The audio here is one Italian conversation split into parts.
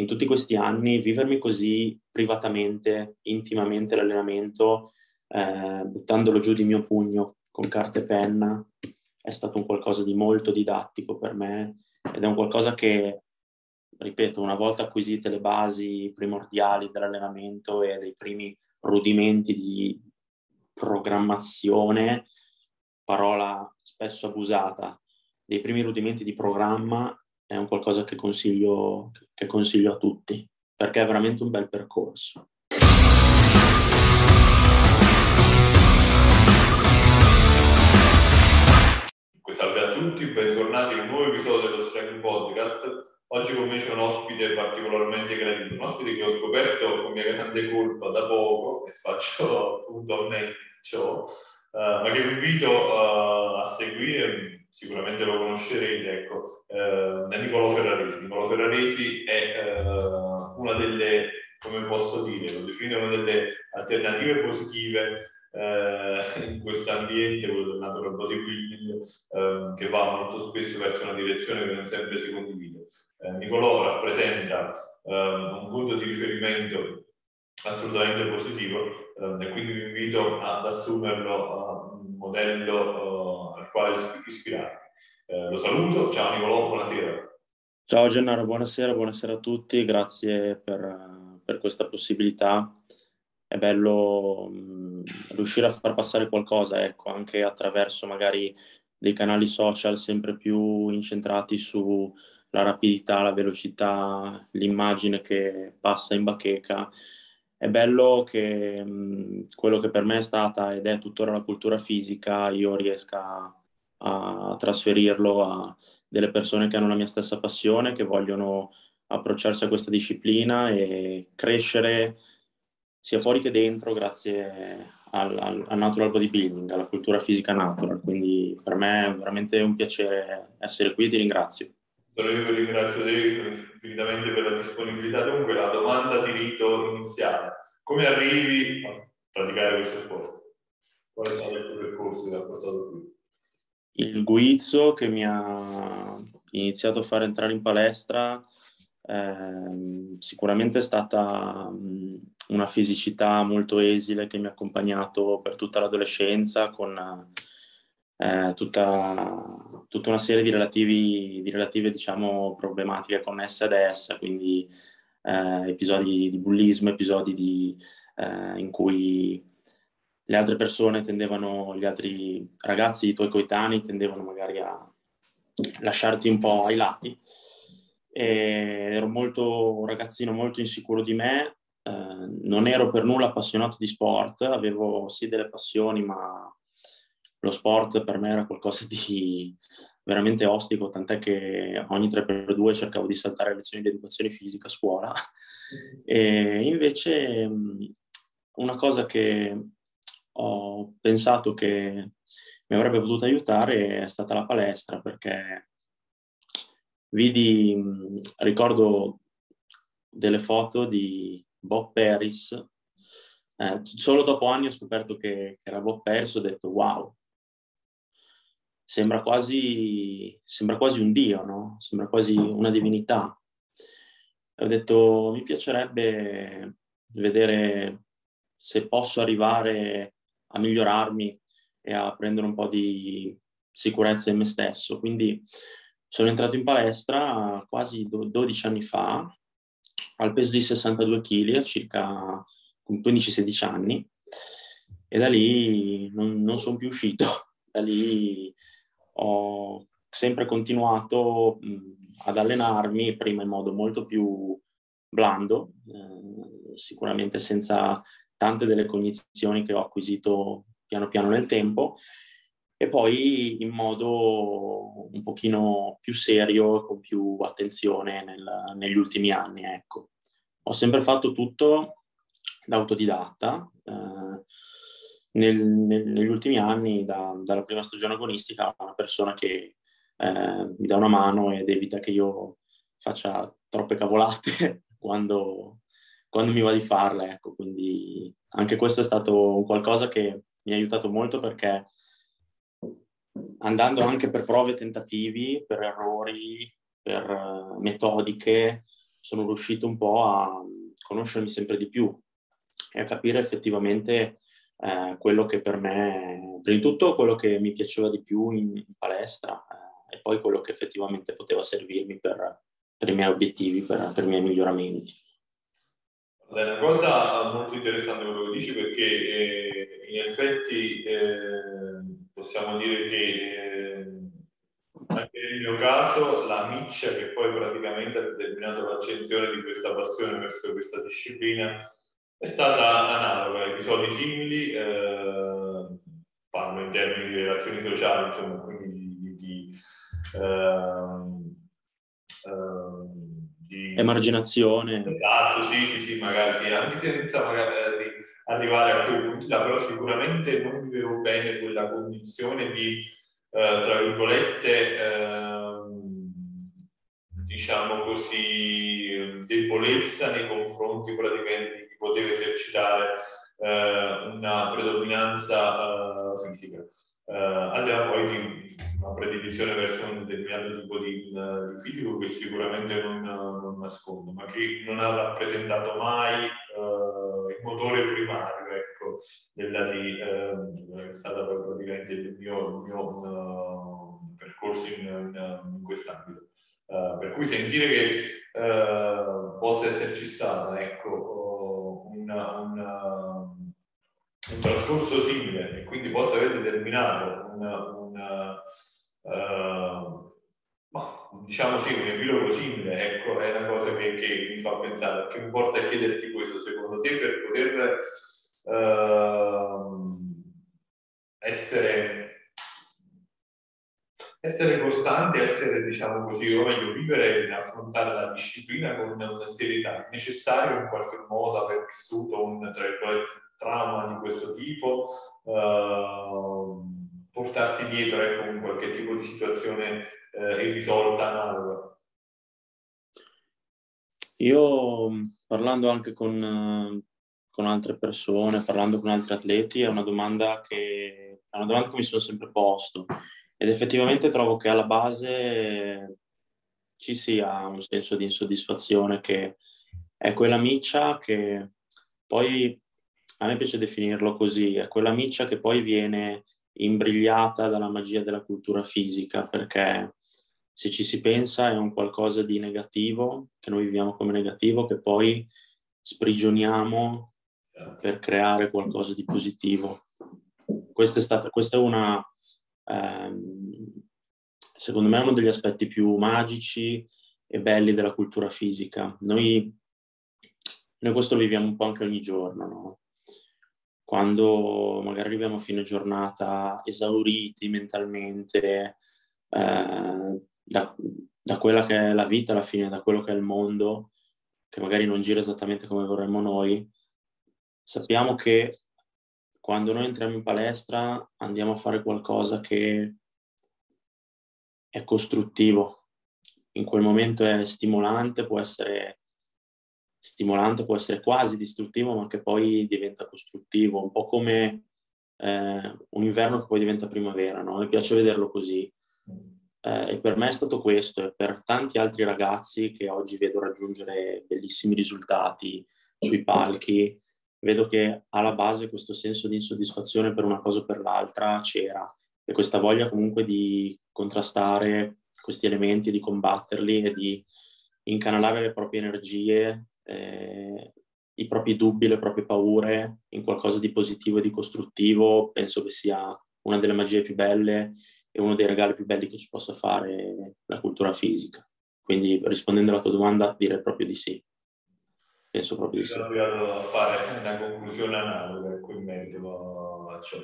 in tutti questi anni vivermi così privatamente, intimamente l'allenamento, eh, buttandolo giù di mio pugno con carta e penna, è stato un qualcosa di molto didattico per me ed è un qualcosa che, ripeto, una volta acquisite le basi primordiali dell'allenamento e dei primi rudimenti di programmazione, parola spesso abusata, dei primi rudimenti di programma è un qualcosa che consiglio, che consiglio a tutti, perché è veramente un bel percorso. Salve a tutti, bentornati in un nuovo episodio dello Strength Podcast. Oggi con me c'è un ospite particolarmente gradito, un ospite che ho scoperto con mia grande colpa da poco e faccio puntualmente ciò, uh, ma che vi invito uh, a seguire, sicuramente lo conoscerete, ecco, uh, è Nicolo Ferraresi. Nicolo Ferraresi è una delle, come posso dire, lo definire una delle alternative positive eh, in questo ambiente, quello del natural bodybuilding, eh, che va molto spesso verso una direzione che non sempre si condivide. Eh, Nicolò rappresenta ehm, un punto di riferimento assolutamente positivo e quindi vi invito ad assumerlo un modello eh, al quale ispirare. Eh, lo saluto, ciao Nicolò, buonasera. Ciao Gennaro, buonasera, buonasera a tutti, grazie per, per questa possibilità è bello mh, riuscire a far passare qualcosa, ecco, anche attraverso magari dei canali social sempre più incentrati sulla rapidità, la velocità, l'immagine che passa in bacheca. È bello che mh, quello che per me è stata ed è tuttora la cultura fisica, io riesca a trasferirlo a delle persone che hanno la mia stessa passione, che vogliono approcciarsi a questa disciplina e crescere sia fuori che dentro grazie al, al, al, natural bodybuilding, alla cultura fisica natural. Quindi per me è veramente un piacere essere qui e ti ringrazio. Sono io che ringrazio te infinitamente per la disponibilità. Dunque, la domanda di rito iniziale. Come arrivi a praticare questo sport? Qual è stato il tuo percorso che ti ha portato qui? Il guizzo che mi ha iniziato a fare entrare in palestra eh, sicuramente è stata mh, una fisicità molto esile che mi ha accompagnato per tutta l'adolescenza con eh, tutta, tutta, una serie di, relativi, di relative diciamo, problematiche connesse ad essa, quindi eh, episodi di bullismo, episodi di, eh, in cui le altre persone tendevano, gli altri ragazzi, i tuoi coetanei tendevano magari a lasciarti un po' ai lati. E ero molto un ragazzino molto insicuro di me, eh, non ero per nulla appassionato di sport, avevo sì delle passioni, ma lo sport per me era qualcosa di veramente ostico, tant'è che ogni 3x2 cercavo di saltare lezioni di educazione fisica a scuola. E invece una cosa che ho pensato che mi avrebbe potuto aiutare è stata la palestra, perché vidi, ricordo delle foto di Bob Paris. Eh, solo dopo anni ho scoperto che, era Bob Paris, ho detto wow, sembra quasi, sembra quasi un dio, no? Sembra quasi una divinità. E ho detto mi piacerebbe vedere se posso arrivare a migliorarmi e a prendere un po' di sicurezza in me stesso. Quindi sono entrato in palestra quasi 12 anni fa al peso di 62 kg a circa 15-16 anni e da lì non, non sono più uscito. Da lì ho sempre continuato mh, ad allenarmi, prima in modo molto più blando, eh, sicuramente senza tante delle cognizioni che ho acquisito piano piano nel tempo, e poi in modo un pochino più serio, con più attenzione nel, negli ultimi anni. Ecco. Ho sempre fatto tutto da autodidatta. Eh, nel, nel, negli ultimi anni, da, dalla prima stagione agonistica, una persona che eh, mi dà una mano ed evita che io faccia troppe cavolate quando, quando mi va di farle. Ecco. Quindi anche questo è stato qualcosa che mi ha aiutato molto perché andando anche per prove tentativi, per errori, per uh, metodiche, sono riuscito un po' a conoscermi sempre di più e a capire effettivamente eh, quello che per me, prima di tutto quello che mi piaceva di più in, in palestra eh, e poi quello che effettivamente poteva servirmi per, per i miei obiettivi, per, per, i miei miglioramenti. È una cosa molto interessante quello che dici perché eh, in effetti eh, possiamo dire che eh, anche nel mio caso la miccia che poi praticamente ha determinato l'accensione di questa passione verso questa disciplina è stata analoga, episodi simili, in termini di relazioni sociali, insomma, quindi di, di, uh, uh, di emarginazione. Esatto, sì, sì, sì, magari sì, anche senza magari arrivare a quei punti là, però sicuramente non vivevo bene quella condizione di, uh, tra virgolette, ehm, diciamo così, debolezza nei confronti praticamente poteva esercitare eh, una predominanza eh, fisica. Eh, al di là poi una predilizione verso un determinato tipo di, uh, di fisico che sicuramente non, non, nascondo, ma che non ha rappresentato mai uh, il motore primario ecco, della di, uh, è stato praticamente il mio, il mio percorso in, in, in quest'ambito. per cui sentire che possa esserci stata ecco, una, una, un trascorso simile e quindi possa aver determinato una uh, diciamo sì, un epilogo simile, ecco, è una cosa che, che, mi fa pensare, che mi porta a chiederti questo, secondo te per poter uh, essere essere costante, essere, diciamo così, o meglio, vivere e affrontare la disciplina con una serietà. È necessario in qualche modo aver vissuto un, tra trauma di questo tipo, uh, portarsi dietro ecco, in qualche tipo di situazione uh, irrisolta, analoga. Io, parlando anche con, con altre persone, parlando con altri atleti, è una domanda che, è una domanda che mi sono sempre posto ed effettivamente trovo che alla base ci sia un senso di insoddisfazione che è quella miccia che poi, a me piace definirlo così, è quella miccia che poi viene imbrigliata dalla magia della cultura fisica, perché se ci si pensa è un qualcosa di negativo, che noi viviamo come negativo, che poi sprigioniamo per creare qualcosa di positivo. Questa è, stata, questa è una, ehm, secondo me è uno degli aspetti più magici e belli della cultura fisica. Noi, noi questo lo viviamo un po' anche ogni giorno, no? Quando magari arriviamo a fine giornata esauriti mentalmente eh, da, da quella che è la vita alla fine, da quello che è il mondo, che magari non gira esattamente come vorremmo noi, sappiamo che quando noi entriamo in palestra andiamo a fare qualcosa che è costruttivo. In quel momento è stimolante, può essere stimolante, può essere quasi distruttivo, ma che poi diventa costruttivo, un po' come eh, un inverno che poi diventa primavera, no? Mi piace vederlo così. Eh, e per me è stato questo, e per tanti altri ragazzi che oggi vedo raggiungere bellissimi risultati sui palchi, vedo che alla base questo senso di insoddisfazione per una cosa o per l'altra c'era e questa voglia comunque di contrastare questi elementi, di combatterli e di incanalare le proprie energie, eh, i propri dubbi, le proprie paure in qualcosa di positivo e di costruttivo, penso che sia una delle magie più belle e uno dei regali più belli che ci possa fare la cultura fisica. Quindi rispondendo alla tua domanda direi proprio di sì. Penso proprio di sì. Sono fare una conclusione analoga ecco, in merito a ciò.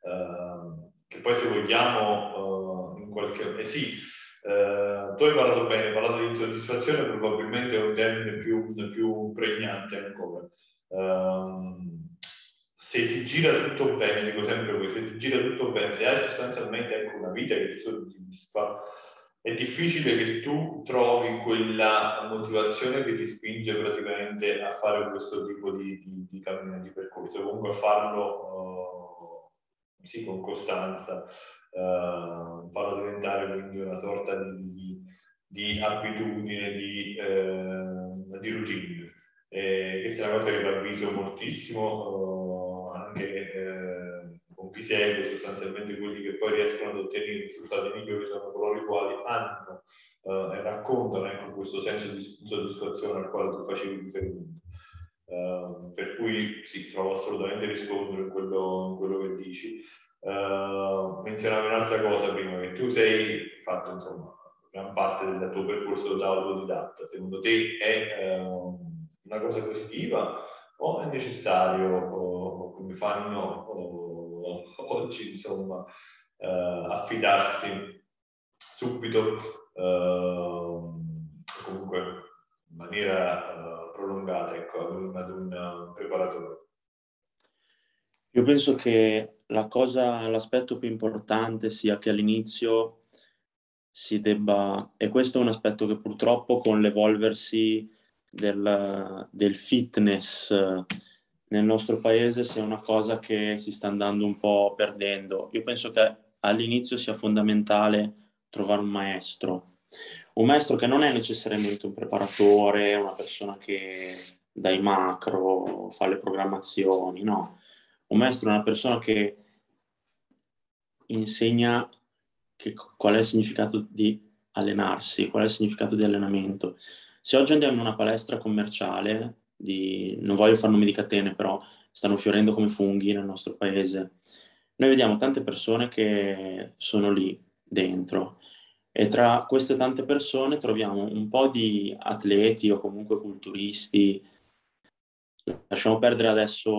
Uh, che poi se vogliamo, uh, in qualche... Eh sì, uh, tu hai parlato bene, hai parlato di insoddisfazione, probabilmente è un termine più, più pregnante ancora. Uh, se ti gira tutto bene, dico sempre questo, se ti gira tutto bene, se hai sostanzialmente ecco, una vita che ti soddisfa, è difficile che tu trovi quella motivazione che ti spinge praticamente a fare questo tipo di, di, di cammino, di percorso, comunque a farlo uh, sì, con costanza, uh, farlo diventare quindi una sorta di, di abitudine, di, uh, routine. E questa è una cosa che ravviso moltissimo, anche con chi segue, sostanzialmente quelli che poi riescono ad ottenere risultati migliori sono coloro i quali hanno uh, e raccontano ecco, questo senso di soddisfazione al quale tu facevi riferimento. Uh, per cui sì, trovo assolutamente rispondere in quello, in quello che dici. Uh, menzionavi un'altra cosa prima, che tu sei fatto insomma gran parte del tuo percorso da autodidatta. Secondo te è uh, una cosa positiva o è necessario, o, come fanno oggi, insomma, affidarsi subito comunque in maniera prolungata ecco, ad, un, ad un preparatore? Io penso che la cosa, l'aspetto più importante sia che all'inizio si debba, e questo è un aspetto che purtroppo con l'evolversi del, del fitness nel nostro paese sia una cosa che si sta andando un po' perdendo. Io penso che all'inizio sia fondamentale trovare un maestro, un maestro che non è necessariamente un preparatore, una persona che dai macro fa le programmazioni, no. Un maestro è una persona che insegna che, qual è il significato di allenarsi, qual è il significato di allenamento. Se oggi andiamo in una palestra commerciale, di, non voglio fare nomi di catene, però stanno fiorendo come funghi nel nostro paese, noi vediamo tante persone che sono lì dentro e tra queste tante persone troviamo un po' di atleti o comunque culturisti. Lasciamo perdere adesso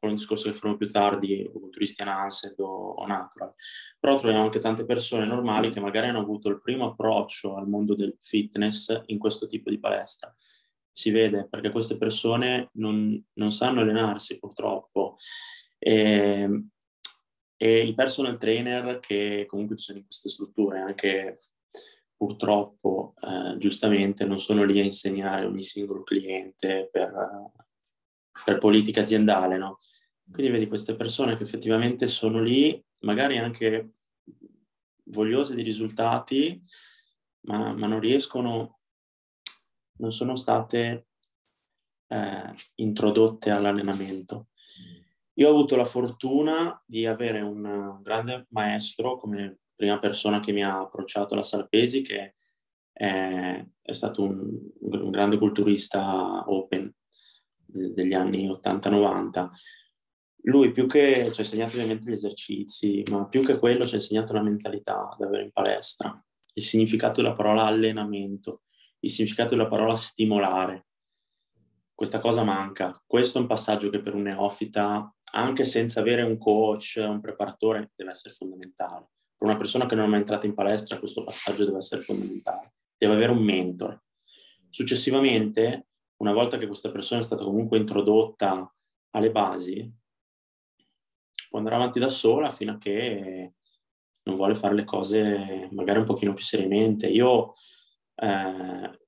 con un discorso che faremo più tardi, culturisti Anansed o, o Natural. Però troviamo anche tante persone normali che magari hanno avuto il primo approccio al mondo del fitness in questo tipo di palestra. Si vede perché queste persone non, non sanno allenarsi purtroppo. E, e i personal trainer che comunque ci sono in queste strutture, anche purtroppo eh, giustamente non sono lì a insegnare ogni singolo cliente per, per politica aziendale, no? Quindi vedi queste persone che effettivamente sono lì, magari anche vogliose di risultati, ma, ma non riescono, non sono state eh, introdotte all'allenamento. Io ho avuto la fortuna di avere un grande maestro come prima persona che mi ha approcciato alla Salpesi, che è, è stato un, un, grande culturista open degli anni 80-90. Lui più che ci ha insegnato ovviamente gli esercizi, ma più che quello ci ha insegnato la mentalità da avere in palestra, il significato della parola allenamento, il significato della parola stimolare. Questa cosa manca. Questo è un passaggio che per un neofita, anche senza avere un coach, un preparatore, deve essere fondamentale per una persona che non è mai entrata in palestra questo passaggio deve essere fondamentale, deve avere un mentor. Successivamente, una volta che questa persona è stata comunque introdotta alle basi, può andare avanti da sola fino a che non vuole fare le cose magari un pochino più seriamente. Io eh,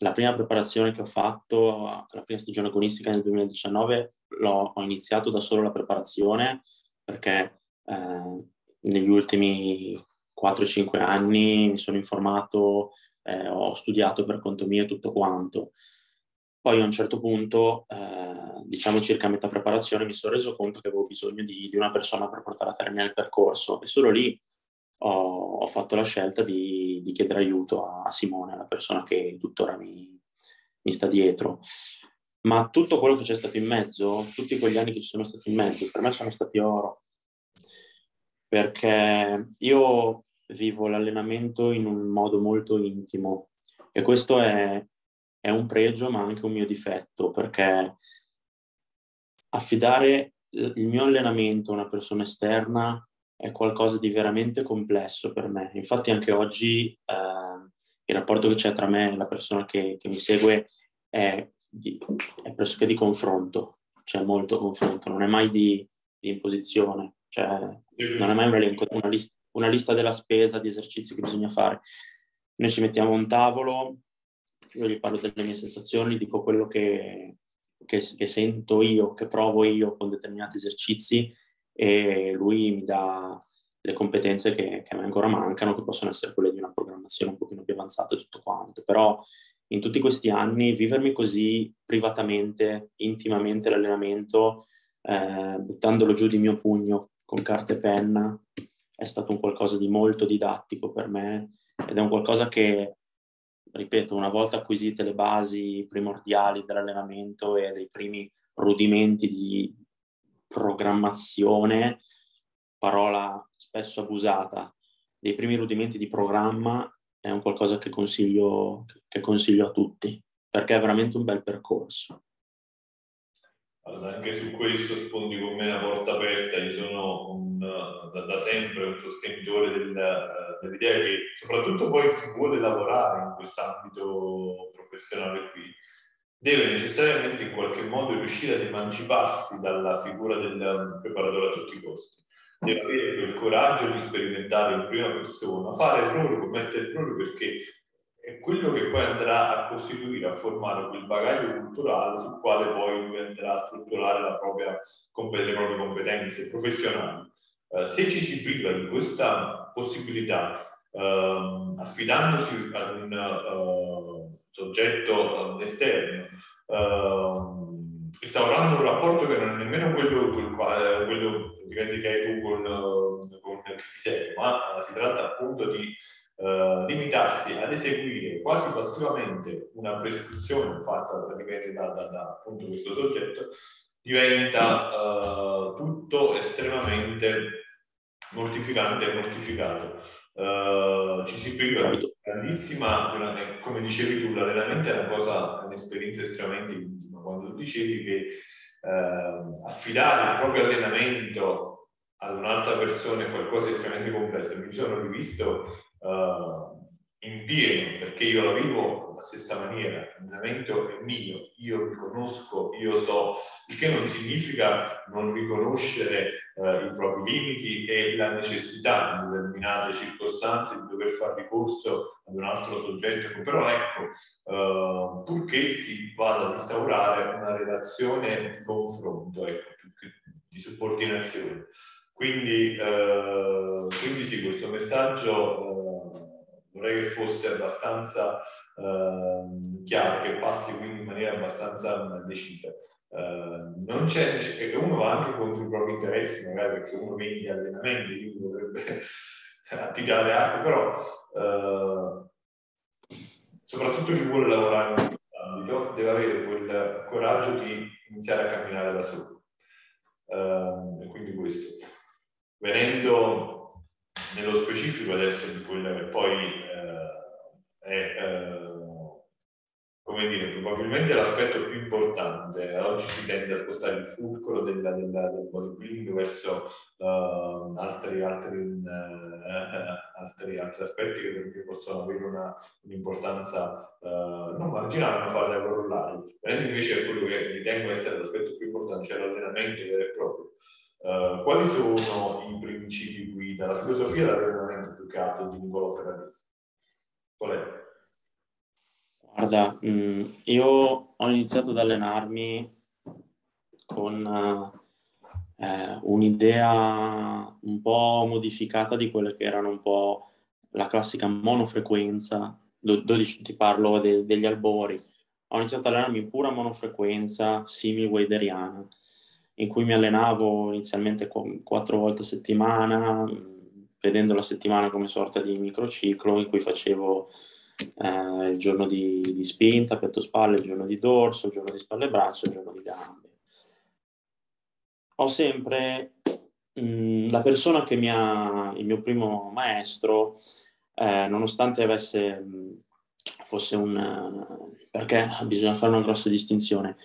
la prima preparazione che ho fatto, la prima stagione agonistica nel 2019, l'ho, ho iniziato da solo la preparazione perché eh, negli ultimi 4-5 anni mi sono informato, eh, ho studiato per conto mio tutto quanto. Poi a un certo punto, eh, diciamo circa a metà preparazione, mi sono reso conto che avevo bisogno di, di una persona per portare a termine il percorso e solo lì ho, ho fatto la scelta di, di chiedere aiuto a, a, Simone, la persona che tuttora mi, mi sta dietro. Ma tutto quello che c'è stato in mezzo, tutti quegli anni che ci sono stati in mezzo, per me sono stati oro perché io vivo l'allenamento in un modo molto intimo e questo è, è un pregio ma anche un mio difetto perché affidare il mio allenamento a una persona esterna è qualcosa di veramente complesso per me. Infatti anche oggi eh, il rapporto che c'è tra me e la persona che, che mi segue è, di, è, pressoché di confronto, c'è molto confronto, non è mai di, di imposizione. Cioè, non è mai un elenco, una, list- una lista della spesa di esercizi che bisogna fare. Noi ci mettiamo a un tavolo, io gli parlo delle mie sensazioni, dico quello che, che, che sento io, che provo io con determinati esercizi e lui mi dà le competenze che, che a me ancora mancano, che possono essere quelle di una programmazione un pochino più avanzata e tutto quanto. Però in tutti questi anni vivermi così privatamente, intimamente l'allenamento, eh, buttandolo giù di mio pugno con carta e penna, è stato un qualcosa di molto didattico per me ed è un qualcosa che, ripeto, una volta acquisite le basi primordiali dell'allenamento e dei primi rudimenti di programmazione, parola spesso abusata, dei primi rudimenti di programma è un qualcosa che consiglio, che consiglio a tutti, perché è veramente un bel percorso. Allora, anche su questo sfondi con me una porta aperta, io sono un, da, da, sempre un sostenitore del, dell'idea che soprattutto poi chi vuole lavorare in quest'ambito professionale qui deve necessariamente in qualche modo riuscire ad emanciparsi dalla figura del preparatore a tutti i costi deve avere quel coraggio di sperimentare in prima persona, fare errori, commettere errori perché è quello che poi andrà a costituire, a formare quel bagaglio culturale sul quale poi lui andrà a strutturare propria, le proprie competenze professionali. Uh, se ci si priva di questa possibilità, uh, affidandosi ad un uh, soggetto esterno, instaurando un rapporto che non è nemmeno quello, quello, quello che hai tu con, con chi segue, ma si tratta appunto di uh, limitarsi ad eseguire quasi passivamente una prescrizione fatta praticamente da, da, da appunto questo soggetto, diventa uh, tutto estremamente mortificante e mortificato. Uh, ci si priva di grandissima, come dicevi tu, l'allenamento è una cosa, un'esperienza estremamente intima. Quando dicevi che uh, affidare il proprio allenamento ad un'altra persona è qualcosa di estremamente complesso, mi sono rivisto uh, in pieno perché io la vivo alla stessa maniera, l'allenamento è mio, io mi conosco, io so, il che non significa non riconoscere eh, i propri limiti e la necessità in determinate circostanze di dover fare ricorso ad un altro soggetto, però ecco, eh, purché si vada ad instaurare una relazione di confronto, ecco, di subordinazione. Quindi, eh, quindi sì, questo messaggio eh, vorrei che fosse abbastanza eh, chiaro, che passi quindi in maniera abbastanza decisa. Uh, non c'è, e uno va anche contro i propri interessi, magari perché uno vende gli allenamenti, quindi dovrebbe attivare acqua, però uh, soprattutto chi vuole lavorare in questo ambito deve avere quel coraggio di iniziare a camminare da solo. Uh, e quindi questo. Venendo nello specifico adesso di quello che poi è come dire, probabilmente l'aspetto più importante. Oggi si tende a spostare il fulcro della, della, del bodybuilding verso uh, altri, altri, uh, altri, altri, aspetti che per possono avere una, un'importanza uh, non marginale, ma farli corrollare. Venendo invece quello che ritengo essere l'aspetto più importante, cioè l'allenamento vero e proprio. Quali sono i principi guida, la filosofia dell'allenamento più che altro di Niccolo Ferraresi? Qual è? Guarda, mm, io ho iniziato ad allenarmi con eh, un'idea un po' modificata di quelle che erano un po' la classica monofrequenza, 12 ti parlo de- degli albori. Ho iniziato ad allenarmi in pura monofrequenza simil-weideriana, in cui mi allenavo inizialmente quattro volte a settimana, vedendo la settimana come sorta di microciclo in cui facevo eh, il giorno di, di, spinta, petto spalle, il giorno di dorso, il giorno di spalle e braccio, il giorno di gambe. Ho sempre mh, mm, la persona che mi ha, il mio primo maestro, eh, nonostante avesse, mm, fosse un, perché bisogna fare una grossa distinzione.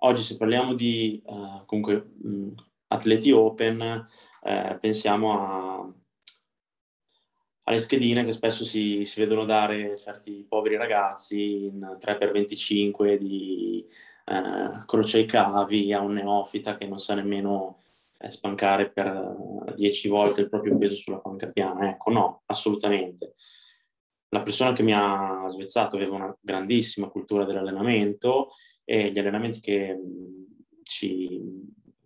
Oggi se parliamo di uh, comunque mh, atleti open, eh, pensiamo a alle schedine che spesso si, si, vedono dare certi poveri ragazzi in 3x25 di eh, croce ai cavi a un neofita che non sa nemmeno eh, spancare per 10 volte il proprio peso sulla panca piana. Ecco, no, assolutamente. La persona che mi ha svezzato aveva una grandissima cultura dell'allenamento e gli allenamenti che ci,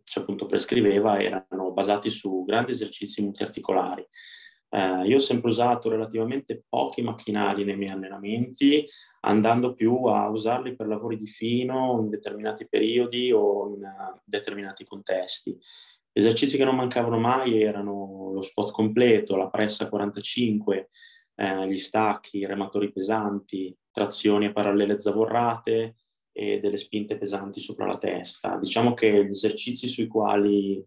ci appunto prescriveva erano basati su grandi esercizi multiarticolari Eh, io ho sempre usato relativamente pochi macchinari nei miei allenamenti, andando più a usarli per lavori di fino in determinati periodi o in uh, determinati contesti. Gli esercizi che non mancavano mai erano lo squat completo, la pressa 45, eh, gli stacchi, rematori pesanti, trazioni a parallele zavorrate e delle spinte pesanti sopra la testa. Diciamo che gli esercizi sui quali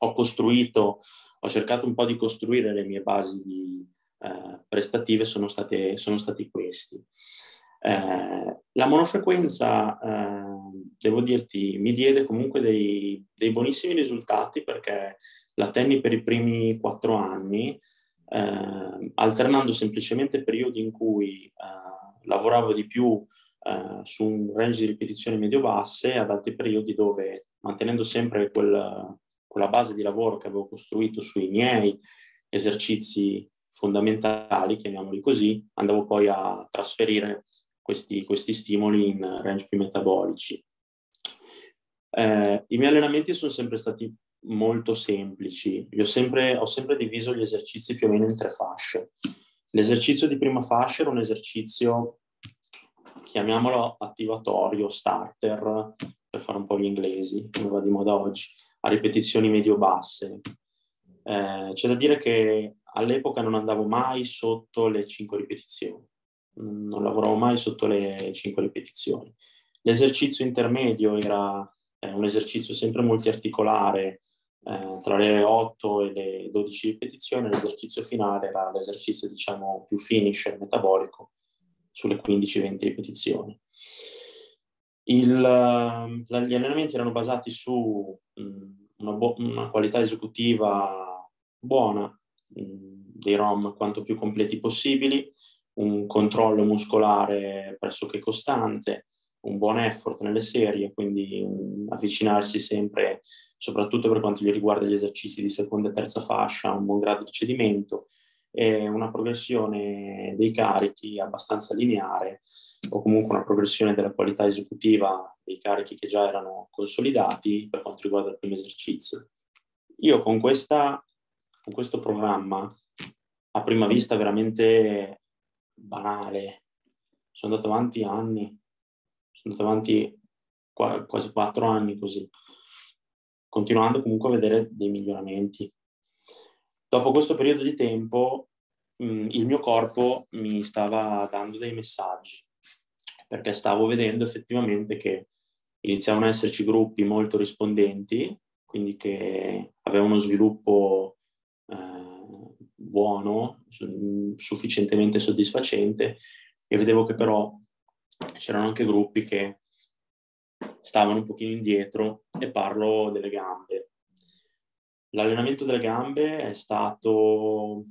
ho costruito ho cercato un po' di costruire le mie basi di, eh, prestative, sono, state, sono, stati questi. Eh, la monofrequenza, eh, devo dirti, mi diede comunque dei, dei, buonissimi risultati perché la tenni per i primi quattro anni, eh, alternando semplicemente periodi in cui eh, lavoravo di più eh, su un range di ripetizioni medio-basse ad altri periodi dove, mantenendo sempre quel, con la base di lavoro che avevo costruito sui miei esercizi fondamentali, chiamiamoli così, andavo poi a trasferire questi, questi stimoli in range più metabolici. Eh, I miei allenamenti sono sempre stati molto semplici. Ho sempre, ho sempre diviso gli esercizi più o meno in tre fasce. L'esercizio di prima fascia era un esercizio, chiamiamolo attivatorio, starter, per fare un po' gli inglesi, come va di moda oggi a ripetizioni medio-basse. Eh, c'è da dire che all'epoca non andavo mai sotto le 5 ripetizioni, non lavoravo mai sotto le 5 ripetizioni. L'esercizio intermedio era eh, un esercizio sempre multiarticolare, eh, tra le 8 e le 12 ripetizioni, l'esercizio finale era l'esercizio diciamo più finisher metabolico sulle 15-20 ripetizioni. Il, gli allenamenti erano basati su una, bo- una qualità esecutiva buona, dei ROM quanto più completi possibili, un controllo muscolare pressoché costante, un buon effort nelle serie, quindi avvicinarsi sempre, soprattutto per quanto riguarda gli esercizi di seconda e terza fascia, un buon grado di cedimento e una progressione dei carichi abbastanza lineare o comunque una progressione della qualità esecutiva dei carichi che già erano consolidati per quanto riguarda il primo esercizio. Io con, questa, con questo programma, a prima vista veramente banale, sono andato avanti anni, sono andato avanti quasi quattro anni così, continuando comunque a vedere dei miglioramenti. Dopo questo periodo di tempo, il mio corpo mi stava dando dei messaggi perché stavo vedendo effettivamente che iniziavano ad esserci gruppi molto rispondenti, quindi che avevano uno sviluppo eh, buono, sufficientemente soddisfacente, e vedevo che però c'erano anche gruppi che stavano un pochino indietro e parlo delle gambe. L'allenamento delle gambe è stato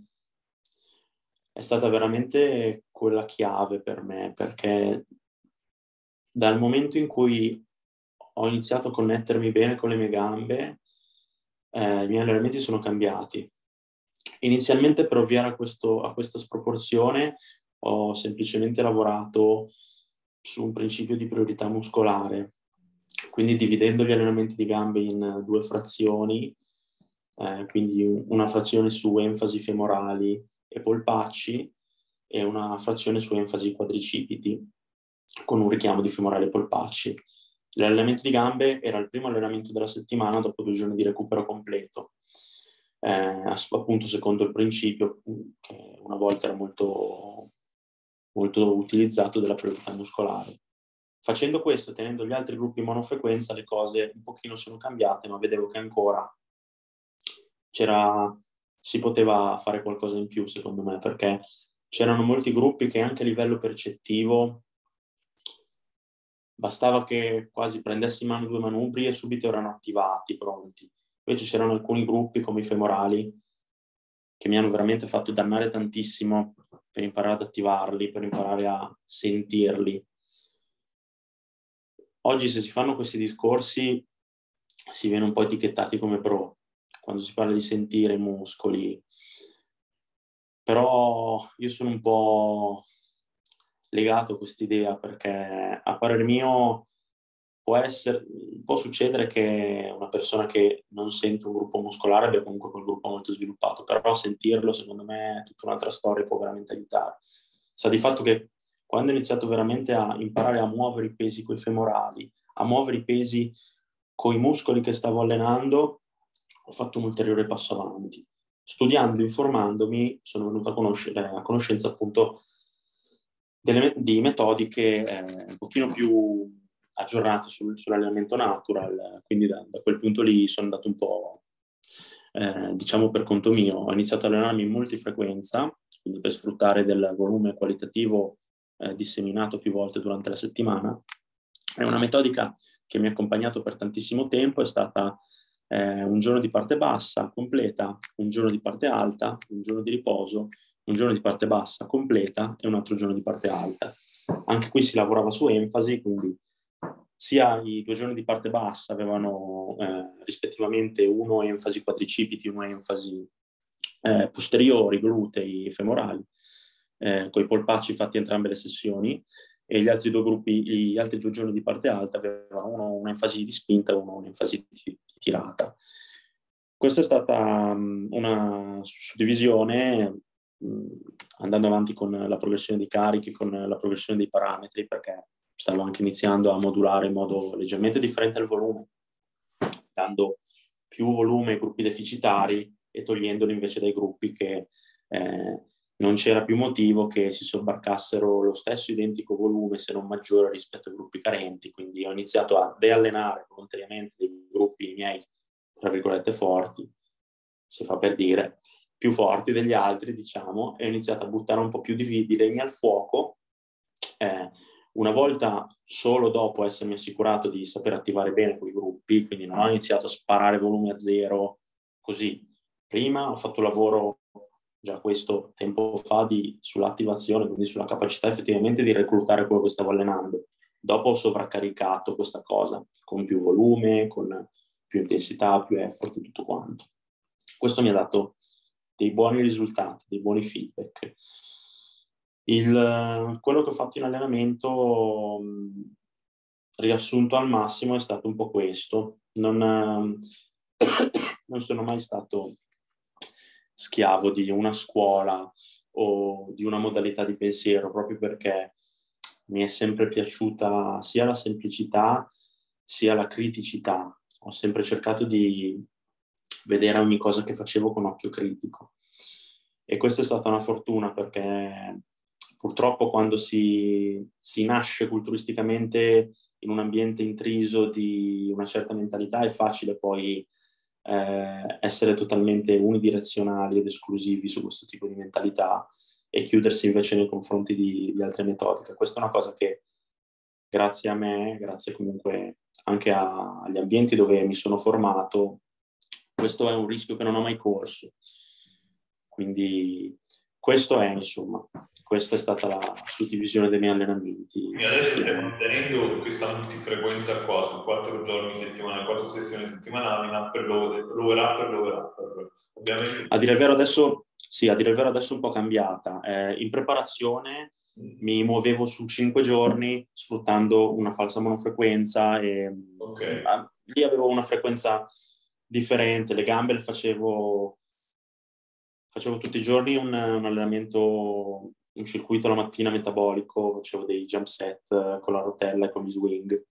è stata veramente quella chiave per me perché dal momento in cui ho iniziato a connettermi bene con le mie gambe, eh, i miei allenamenti sono cambiati. Inizialmente per ovviare a, questo, a questa sproporzione ho semplicemente lavorato su un principio di priorità muscolare, quindi dividendo gli allenamenti di gambe in due frazioni, eh, quindi una frazione su enfasi femorali e polpacci e una frazione su enfasi quadricipiti con un richiamo di femorali polpacci. L'allenamento di gambe era il primo allenamento della settimana dopo due giorni di recupero completo, eh, appunto secondo il principio che una volta era molto, molto utilizzato della priorità muscolare. Facendo questo, tenendo gli altri gruppi in monofrequenza, le cose un pochino sono cambiate, ma vedevo che ancora c'era, si poteva fare qualcosa in più, secondo me, perché c'erano molti gruppi che anche a livello percettivo bastava che quasi prendessi in mano due manubri e subito erano attivati, pronti. Invece c'erano alcuni gruppi come i femorali che mi hanno veramente fatto dannare tantissimo per imparare ad attivarli, per imparare a sentirli. Oggi se si fanno questi discorsi si viene un po' etichettati come pro, quando si parla di sentire i muscoli. Però io sono un po' legato a questa idea perché a parer mio può, essere, può succedere che una persona che non sente un gruppo muscolare abbia comunque quel gruppo molto sviluppato, però sentirlo secondo me è tutta un'altra storia può veramente aiutare. Sa di fatto che quando ho iniziato veramente a imparare a muovere i pesi coi femorali, a muovere i pesi con i muscoli che stavo allenando, ho fatto un ulteriore passo avanti. Studiando, informandomi, sono venuto a, conoscere, a conoscenza appunto delle, di metodiche eh, un pochino più aggiornate sul, sull'allenamento natural, quindi da, da, quel punto lì sono andato un po', eh, diciamo per conto mio, ho iniziato ad allenarmi in multifrequenza, quindi per sfruttare del volume qualitativo eh, disseminato più volte durante la settimana. È una metodica che mi ha accompagnato per tantissimo tempo, è stata eh, un giorno di parte bassa completa, un giorno di parte alta, un giorno di riposo, un giorno di parte bassa completa e un altro giorno di parte alta. Anche qui si lavorava su enfasi, quindi sia i due giorni di parte bassa avevano eh, rispettivamente uno enfasi quadricipiti, uno enfasi eh, posteriori, glutei, femorali, eh, con i polpacci fatti entrambe le sessioni, e gli altri due gruppi, gli altri due giorni di parte alta avevano uno un'enfasi di spinta e uno un'enfasi di, tirata. Questa è stata um, una suddivisione um, andando avanti con la progressione dei carichi, con la progressione dei parametri, perché stavo anche iniziando a modulare in modo leggermente differente il volume, dando più volume ai gruppi deficitari e togliendoli invece dai gruppi che eh, non c'era più motivo che si sobbarcassero lo stesso identico volume, se non maggiore, rispetto ai gruppi carenti. Quindi ho iniziato a deallenare volontariamente dei gruppi miei, tra virgolette, forti, si fa per dire, più forti degli altri, diciamo, e ho iniziato a buttare un po' più di, di legna al fuoco. Eh, una volta solo dopo essermi assicurato di saper attivare bene quei gruppi, quindi non ho iniziato a sparare volume a zero così. Prima ho fatto lavoro già questo tempo fa di, sull'attivazione, quindi sulla capacità effettivamente di reclutare quello che stavo allenando. Dopo ho sovraccaricato questa cosa con più volume, con più intensità, più effort e tutto quanto. Questo mi ha dato dei buoni risultati, dei buoni feedback. Il, quello che ho fatto in allenamento, riassunto al massimo, è stato un po' questo. Non, non sono mai stato schiavo di una scuola o di una modalità di pensiero, proprio perché mi è sempre piaciuta sia la semplicità sia la criticità. Ho sempre cercato di vedere ogni cosa che facevo con occhio critico. E questa è stata una fortuna perché purtroppo quando si, si nasce culturisticamente in un ambiente intriso di una certa mentalità è facile poi eh, essere totalmente unidirezionali ed esclusivi su questo tipo di mentalità e chiudersi invece nei confronti di, di altre metodiche. Questa è una cosa che grazie a me, grazie comunque anche a, agli ambienti dove mi sono formato, questo è un rischio che non ho mai corso. Quindi questo è, insomma, questa è stata la suddivisione dei miei allenamenti. E adesso stai mantenendo questa multifrequenza qua su quattro giorni settimanali, quattro sessioni settimanali, in upper lower, lower upper, lower upper. Ovviamente... A dire il vero adesso, sì, a dire il vero adesso è un po' cambiata. Eh, in preparazione mm. mi muovevo su cinque giorni sfruttando una falsa monofrequenza e okay. eh, lì avevo una frequenza differente, le gambe le facevo facevo tutti i giorni un, un allenamento un circuito la mattina metabolico, facevo dei jump set eh, con la rotella e con gli swing.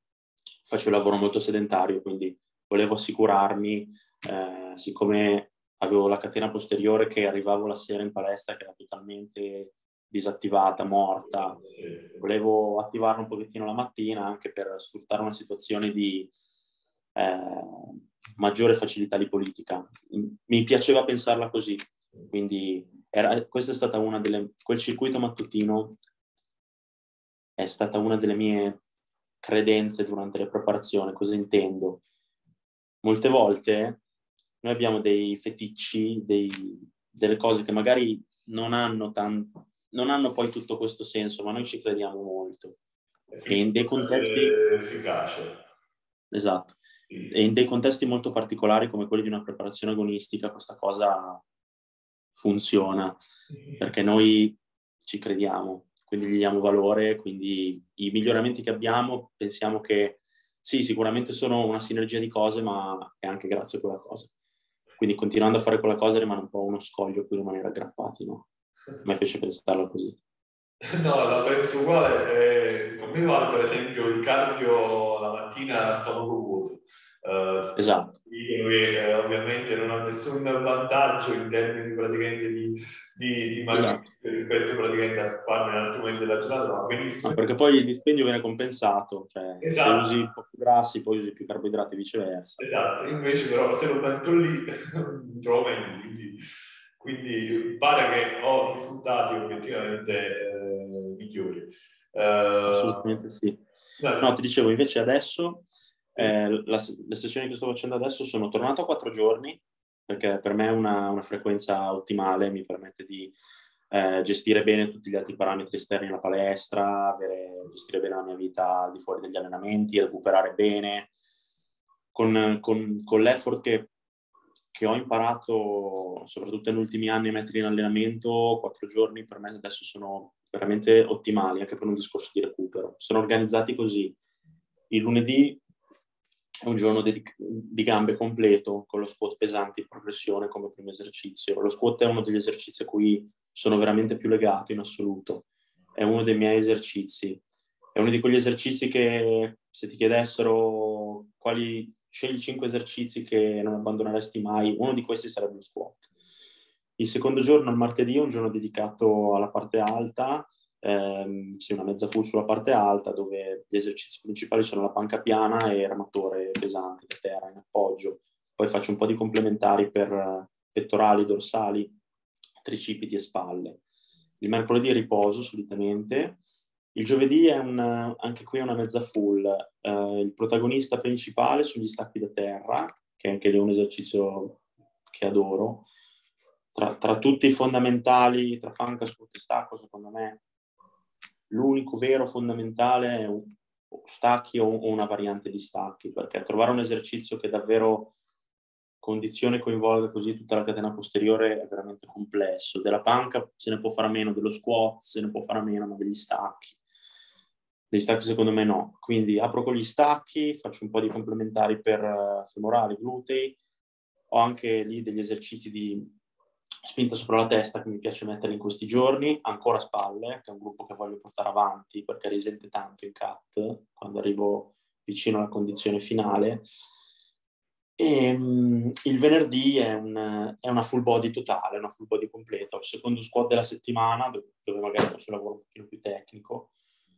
Facevo un lavoro molto sedentario, quindi volevo assicurarmi, eh, siccome avevo la catena posteriore che arrivavo la sera in palestra che era totalmente disattivata, morta, volevo attivarla un pochettino la mattina anche per sfruttare una situazione di eh, maggiore facilità di politica. Mi piaceva pensarla così, quindi era, questa è stata una delle, quel circuito mattutino è stata una delle mie credenze durante la preparazione. Cosa intendo? Molte volte noi abbiamo dei feticci, dei, delle cose che magari non hanno, tan, non hanno poi tutto questo senso, ma noi ci crediamo molto. E in dei contesti... Efficace. Esatto. E in dei contesti molto particolari come quelli di una preparazione agonistica, questa cosa funziona, perché noi ci crediamo, quindi gli diamo valore, quindi i miglioramenti che abbiamo pensiamo che sì, sicuramente sono una sinergia di cose, ma è anche grazie a quella cosa. Quindi continuando a fare quella cosa rimane un po' uno scoglio a cui rimanere aggrappati, no? A me piace pensarlo così. No, la penso uguale. Eh, con me vale per esempio il cardio la mattina a stomaco vuoto. Uh, esatto. Che eh, ovviamente non ha nessun vantaggio in termini praticamente di, di, di esatto. rispetto praticamente a farne in altri momenti della giornata, va benissimo. No, perché poi il dispendio viene compensato, cioè esatto. se usi un po' più grassi poi usi più carboidrati e viceversa. Esatto, invece però se lo metto lì trovo meglio, quindi, quindi, pare che ho risultati obiettivamente eh, migliori. Uh, Assolutamente sì. No, ti dicevo, invece adesso eh, la, le sessioni che sto facendo adesso sono tornato a quattro giorni, perché per me è una, una frequenza ottimale, mi permette di eh, gestire bene tutti gli altri parametri esterni alla palestra, avere, gestire bene la mia vita al di fuori degli allenamenti, recuperare bene, con, con, con l'effort che, che, ho imparato, soprattutto negli ultimi anni, a mettere in allenamento, quattro giorni per me adesso sono veramente ottimali, anche per un discorso di recupero. Sono organizzati così. Il lunedì è un giorno di, di, gambe completo con lo squat pesante in progressione come primo esercizio. Lo squat è uno degli esercizi a cui sono veramente più legato in assoluto. È uno dei miei esercizi. È uno di quegli esercizi che se ti chiedessero quali scegli cinque esercizi che non abbandoneresti mai, uno di questi sarebbe lo squat. Il secondo giorno, il martedì, è un giorno dedicato alla parte alta ehm, sì, una mezza full sulla parte alta dove gli esercizi principali sono la panca piana e il ramatore pesante da terra in appoggio. Poi faccio un po' di complementari per eh, pettorali, dorsali, tricipiti e spalle. Il mercoledì riposo solitamente. Il giovedì è un, anche qui una mezza full. Eh, il protagonista principale sono gli stacchi da terra, che anche lì è un esercizio che adoro. Tra, tra tutti i fondamentali, tra panca, squat e stacco, secondo me l'unico vero fondamentale è stacchi o una variante di stacchi, perché trovare un esercizio che davvero condizione coinvolga così tutta la catena posteriore è veramente complesso. Della panca se ne può fare a meno, dello squat se ne può fare a meno, ma degli stacchi. Degli stacchi secondo me no. Quindi apro con gli stacchi, faccio un po' di complementari per eh, femorali, glutei. Ho anche lì degli esercizi di spinta sopra la testa che mi piace mettere in questi giorni, ancora spalle, che è un gruppo che voglio portare avanti perché risente tanto in cut quando arrivo vicino alla condizione finale. E, um, il venerdì è, un, è, una full body totale, una full body completa. Il secondo squad della settimana, dove, dove magari faccio un lavoro un pochino più tecnico.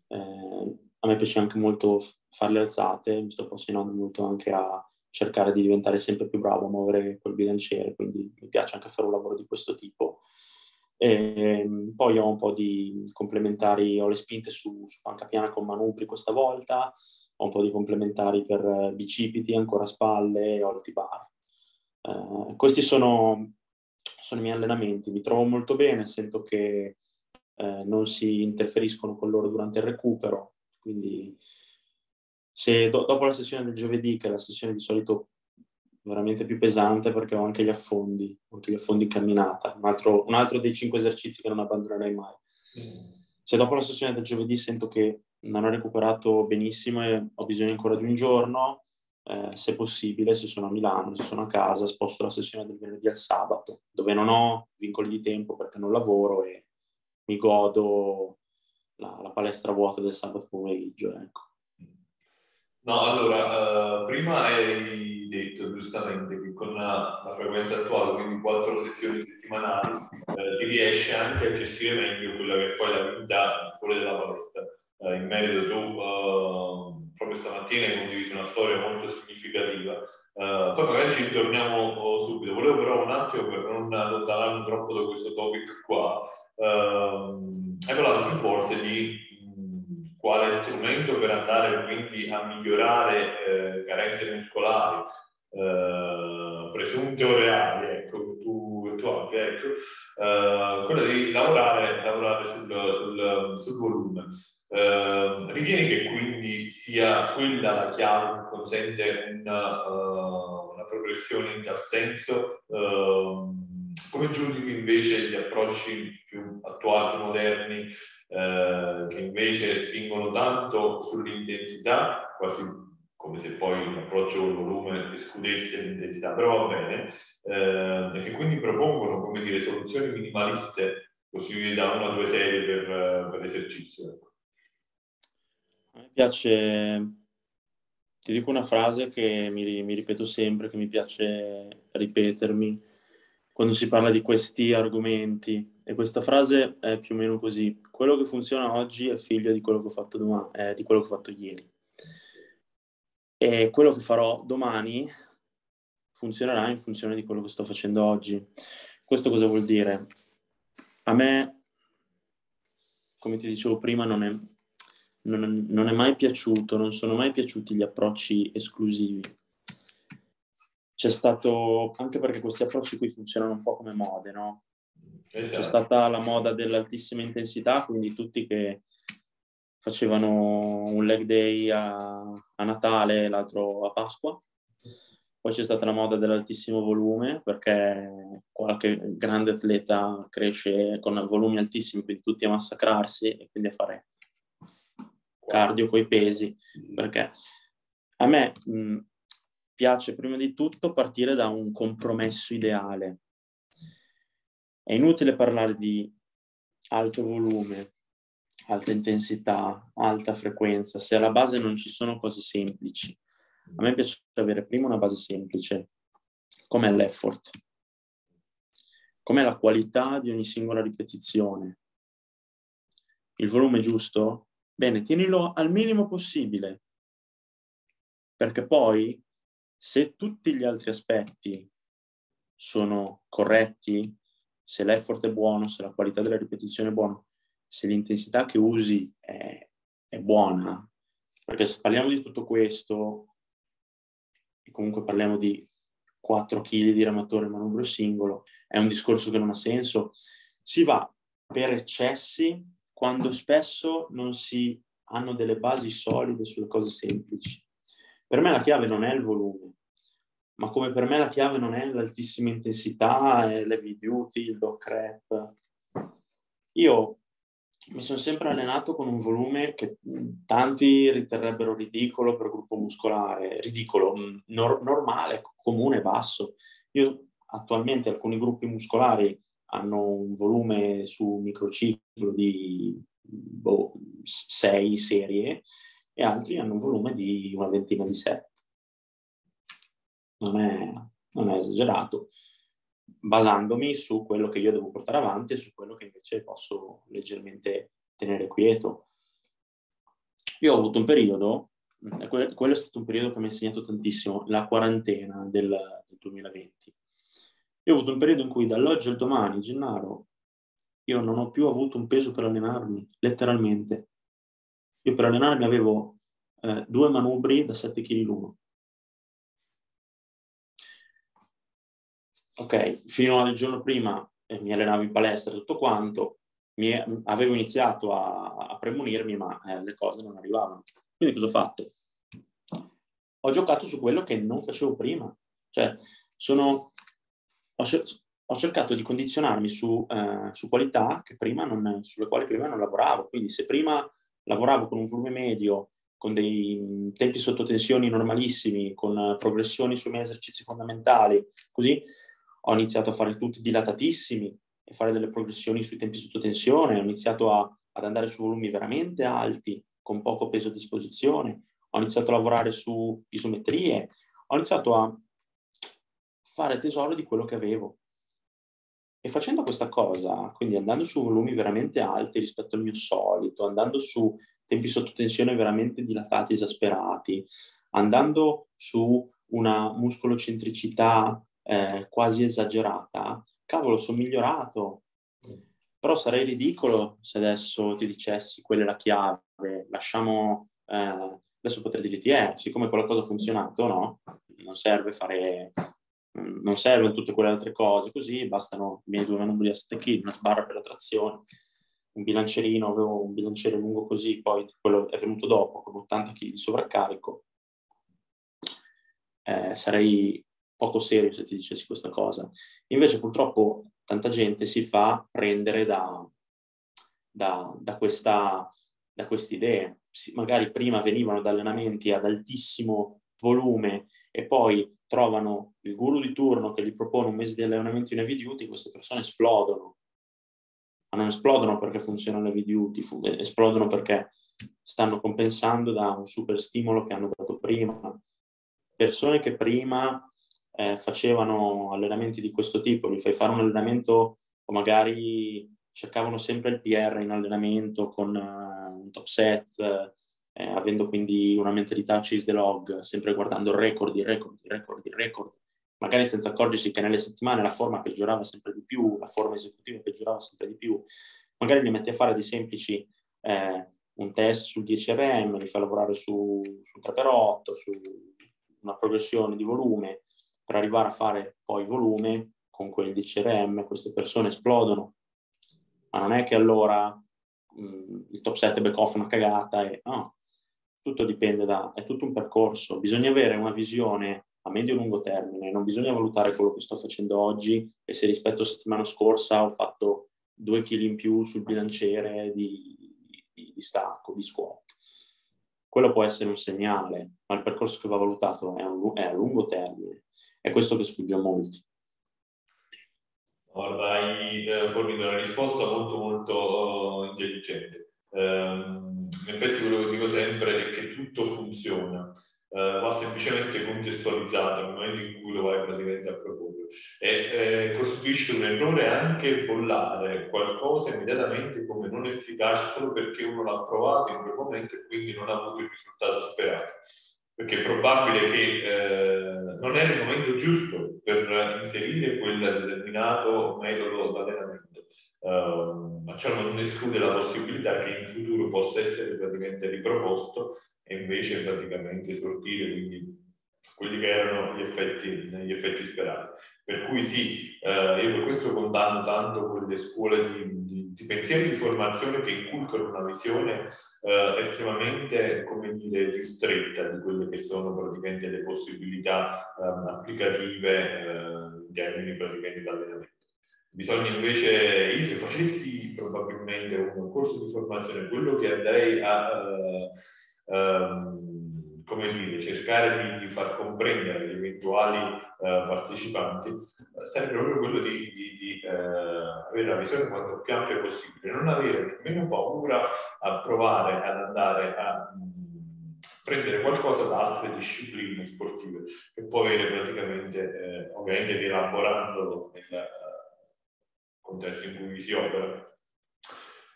Eh, a me piace anche molto fare le alzate, mi sto appassionando molto anche a cercare di diventare sempre più bravo a muovere quel bilanciere, quindi mi piace anche fare un lavoro di questo tipo. E ehm, poi ho un po' di complementari, ho le spinte su, su panca piana con manubri questa volta, ho un po' di complementari per bicipiti, ancora spalle e alti bar. Uh, questi sono, sono, i miei allenamenti, mi trovo molto bene, sento che uh, non si interferiscono con loro durante il recupero, quindi se do, dopo la sessione del giovedì, che è la sessione di solito veramente più pesante perché ho anche gli affondi, anche gli affondi in camminata, un altro, un altro dei cinque esercizi che non abbandonerei mai. Mm. Se dopo la sessione del giovedì sento che non ho recuperato benissimo e ho bisogno ancora di un giorno, eh, se possibile, se sono a Milano, se sono a casa, sposto la sessione del venerdì al sabato, dove non ho vincoli di tempo perché non lavoro e mi godo la, la palestra vuota del sabato pomeriggio. Ecco. No, allora, uh, prima hai detto giustamente che con la, la, frequenza attuale, quindi quattro sessioni settimanali, uh, ti riesce anche a gestire meglio quella che è poi la vita fuori dalla palestra. Uh, in merito tu, proprio stamattina hai condiviso una storia molto significativa. poi magari ci ritorniamo subito. Volevo però un attimo, per non allontanarmi troppo da questo topic qua, hai parlato più volte di quale strumento per andare quindi a migliorare eh, carenze muscolari, eh, presunte o reali, ecco, tu, tu anche, ecco, eh, quello di lavorare, lavorare sul, sul, sul volume. Uh, ritieni che quindi sia quella la chiave che consente una, uh, una progressione in tal senso? Uh, come giudichi invece gli approcci più attuali, moderni, eh, che invece spingono tanto sull'intensità, quasi come se poi l'approccio col volume escludesse l'intensità, però va bene, eh, che quindi propongono, come dire, soluzioni minimaliste così da una o due serie per, per l'esercizio. Ecco. Me piace, ti dico una frase che mi, mi ripeto sempre, che mi piace ripetermi quando si parla di questi argomenti. E questa frase è più o meno così. Quello che funziona oggi è figlio di quello che ho fatto, domani, eh, di quello che ho fatto ieri. E quello che farò domani funzionerà in funzione di quello che sto facendo oggi. Questo cosa vuol dire? A me, come ti dicevo prima, non è, non, non è mai piaciuto, non sono mai piaciuti gli approcci esclusivi. C'è stato, anche perché questi approcci qui funzionano un po' come mode, no? Esatto. C'è stata la moda dell'altissima intensità, quindi tutti che facevano un leg day a, a Natale, l'altro a Pasqua. Poi c'è stata la moda dell'altissimo volume, perché qualche grande atleta cresce con volumi altissimi, quindi tutti a massacrarsi e quindi a fare cardio coi pesi. Perché a me mh, piace prima di tutto partire da un compromesso ideale. È inutile parlare di alto volume, alta intensità, alta frequenza, se alla base non ci sono cose semplici. A me piace avere prima una base semplice, com'è l'effort, com'è la qualità di ogni singola ripetizione. Il volume giusto? Bene, tienilo al minimo possibile, perché poi se tutti gli altri aspetti sono corretti, se l'effort è buono, se la qualità della ripetizione è buona, se l'intensità che usi è, è buona, perché se parliamo di tutto questo, e comunque parliamo di 4 kg di ramatore manubrio singolo, è un discorso che non ha senso. Si va per eccessi quando spesso non si hanno delle basi solide sulle cose semplici. Per me la chiave non è il volume, ma come per me la chiave non è l'altissima intensità, è l'heavy duty, il dog crap. Io mi sono sempre allenato con un volume che tanti riterrebbero ridicolo per gruppo muscolare, ridicolo, nor- normale, comune, basso. Io attualmente alcuni gruppi muscolari hanno un volume su microciclo di boh, 6 serie e altri hanno un volume di una ventina di set. Non è, non è esagerato basandomi su quello che io devo portare avanti e su quello che invece posso leggermente tenere quieto. Io ho avuto un periodo, quello è stato un periodo che mi ha insegnato tantissimo, la quarantena del, del 2020. Io ho avuto un periodo in cui dall'oggi al domani, Gennaro, io non ho più avuto un peso per allenarmi, letteralmente. Io per allenarmi avevo eh, due manubri da 7 kg l'uno. ok, fino al giorno prima eh, mi allenavo in palestra tutto quanto, mi, avevo iniziato a, a premunirmi, ma eh, le cose non arrivavano. Quindi cosa ho fatto? Ho giocato su quello che non facevo prima. Cioè, sono, ho, ho cercato di condizionarmi su, eh, su qualità non, sulle quali prima non lavoravo. Quindi se prima lavoravo con un volume medio, con dei tempi sotto tensioni normalissimi, con progressioni sui miei esercizi fondamentali, così ho iniziato a fare tutti dilatatissimi e fare delle progressioni sui tempi sotto tensione, ho iniziato a, ad andare su volumi veramente alti, con poco peso a disposizione, ho iniziato a lavorare su isometrie, ho iniziato a fare tesoro di quello che avevo. E facendo questa cosa, quindi andando su volumi veramente alti rispetto al mio solito, andando su tempi sotto tensione veramente dilatati, esasperati, andando su una muscolocentricità eh, quasi esagerata, cavolo, sono migliorato. Però sarei ridicolo se adesso ti dicessi quella è la chiave, lasciamo... Eh, adesso potrei dirti, eh, siccome quella cosa ha funzionato, no, non serve fare... Non servono tutte quelle altre cose, così bastano i miei due manubri a 7 kg, una sbarra per la trazione, un bilancerino, avevo un bilanciere lungo così, poi quello è venuto dopo con 80 kg di sovraccarico. Eh, sarei poco serio se ti dicessi questa cosa. Invece purtroppo tanta gente si fa prendere da, da, da, questa, da queste idee. Magari prima venivano da allenamenti ad altissimo volume e poi trovano il guru di turno che gli propone un mese di allenamento in heavy duty, queste persone esplodono. Ma non esplodono perché funzionano le heavy duty, esplodono perché stanno compensando da un super stimolo che hanno dato prima. Persone che prima eh, facevano allenamenti di questo tipo, gli fai fare un allenamento o magari cercavano sempre il PR in allenamento con uh, un top set, eh, avendo quindi una mentalità chase the log, sempre guardando record, il record, il record, il record, magari senza accorgersi che nelle settimane la forma peggiorava sempre di più, la forma esecutiva peggiorava sempre di più, magari li metti a fare dei semplici, eh, un test sul 10RM, li fa lavorare su, su 3x8, su una progressione di volume, per arrivare a fare poi volume con quel 10RM, queste persone esplodono, ma non è che allora mh, il top 7 back off una cagata e no, tutto dipende da, è tutto un percorso, bisogna avere una visione a medio e lungo termine, non bisogna valutare quello che sto facendo oggi e se rispetto a settimana scorsa ho fatto due chili in più sul bilanciere di, di, di stacco, di squat. Quello può essere un segnale, ma il percorso che va valutato è, un, è a lungo termine. È questo che sfugge a molti. Guarda, hai eh, fornito una risposta molto molto uh, intelligente. Um, in effetti quello che dico sempre è che tutto funziona, uh, va semplicemente contestualizzato nel momento in cui lo vai praticamente a proporre. E eh, costituisce un errore anche bollare qualcosa immediatamente come non efficace solo perché uno l'ha provato in quel momento e quindi non ha avuto il risultato sperato. Perché è probabile che eh, non era il momento giusto per inserire quel determinato metodo di allenamento Uh, ma ciò non esclude la possibilità che in futuro possa essere praticamente riproposto e invece praticamente sortire quindi quelli che erano gli effetti, gli effetti sperati. Per cui sì, uh, io per questo condanno tanto quelle scuole di, di, di pensiero di formazione che inculcano una visione uh, estremamente, come dire, ristretta di quelle che sono praticamente le possibilità um, applicative in termini praticamente di allenamento. Bisogna invece, io se facessi probabilmente un corso di formazione, quello che andrei a, uh, um, come dire, cercare di, di, far comprendere agli eventuali uh, partecipanti, sarebbe proprio quello di, di, di avere la visione quanto più ampia possibile, non avere nemmeno paura a provare ad andare a um, prendere qualcosa da altre discipline sportive e poi avere praticamente, eh, ovviamente rielaborandolo nella contesto in cui si opera,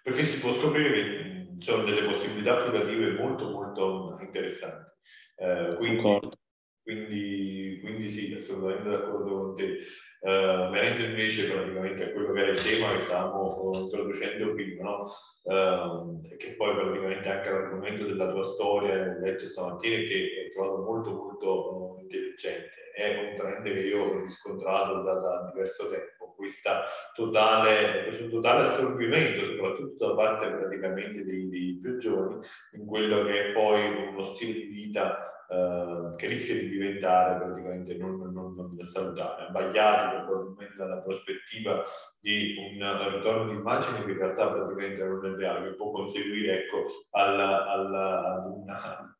perché si può scoprire che ci sono delle possibilità applicative molto molto interessanti. Eh, quindi, quindi, quindi, sì, assolutamente d'accordo con te. Uh, venendo invece praticamente a quello che era il tema che stavamo introducendo prima, no? uh, che poi praticamente anche l'argomento della tua storia, ho letto stamattina, che ho trovato molto molto intelligente è un trend che io ho riscontrato da, da diverso tempo, totale, questo totale assorbimento, soprattutto da parte praticamente dei, dei, più giovani, in quello che è poi uno stile di vita eh, che rischia di diventare praticamente non, non, non salutare, sbagliato probabilmente dalla prospettiva di un ritorno di immagine che in realtà praticamente non è reale, che può conseguire ecco, alla, alla, ad una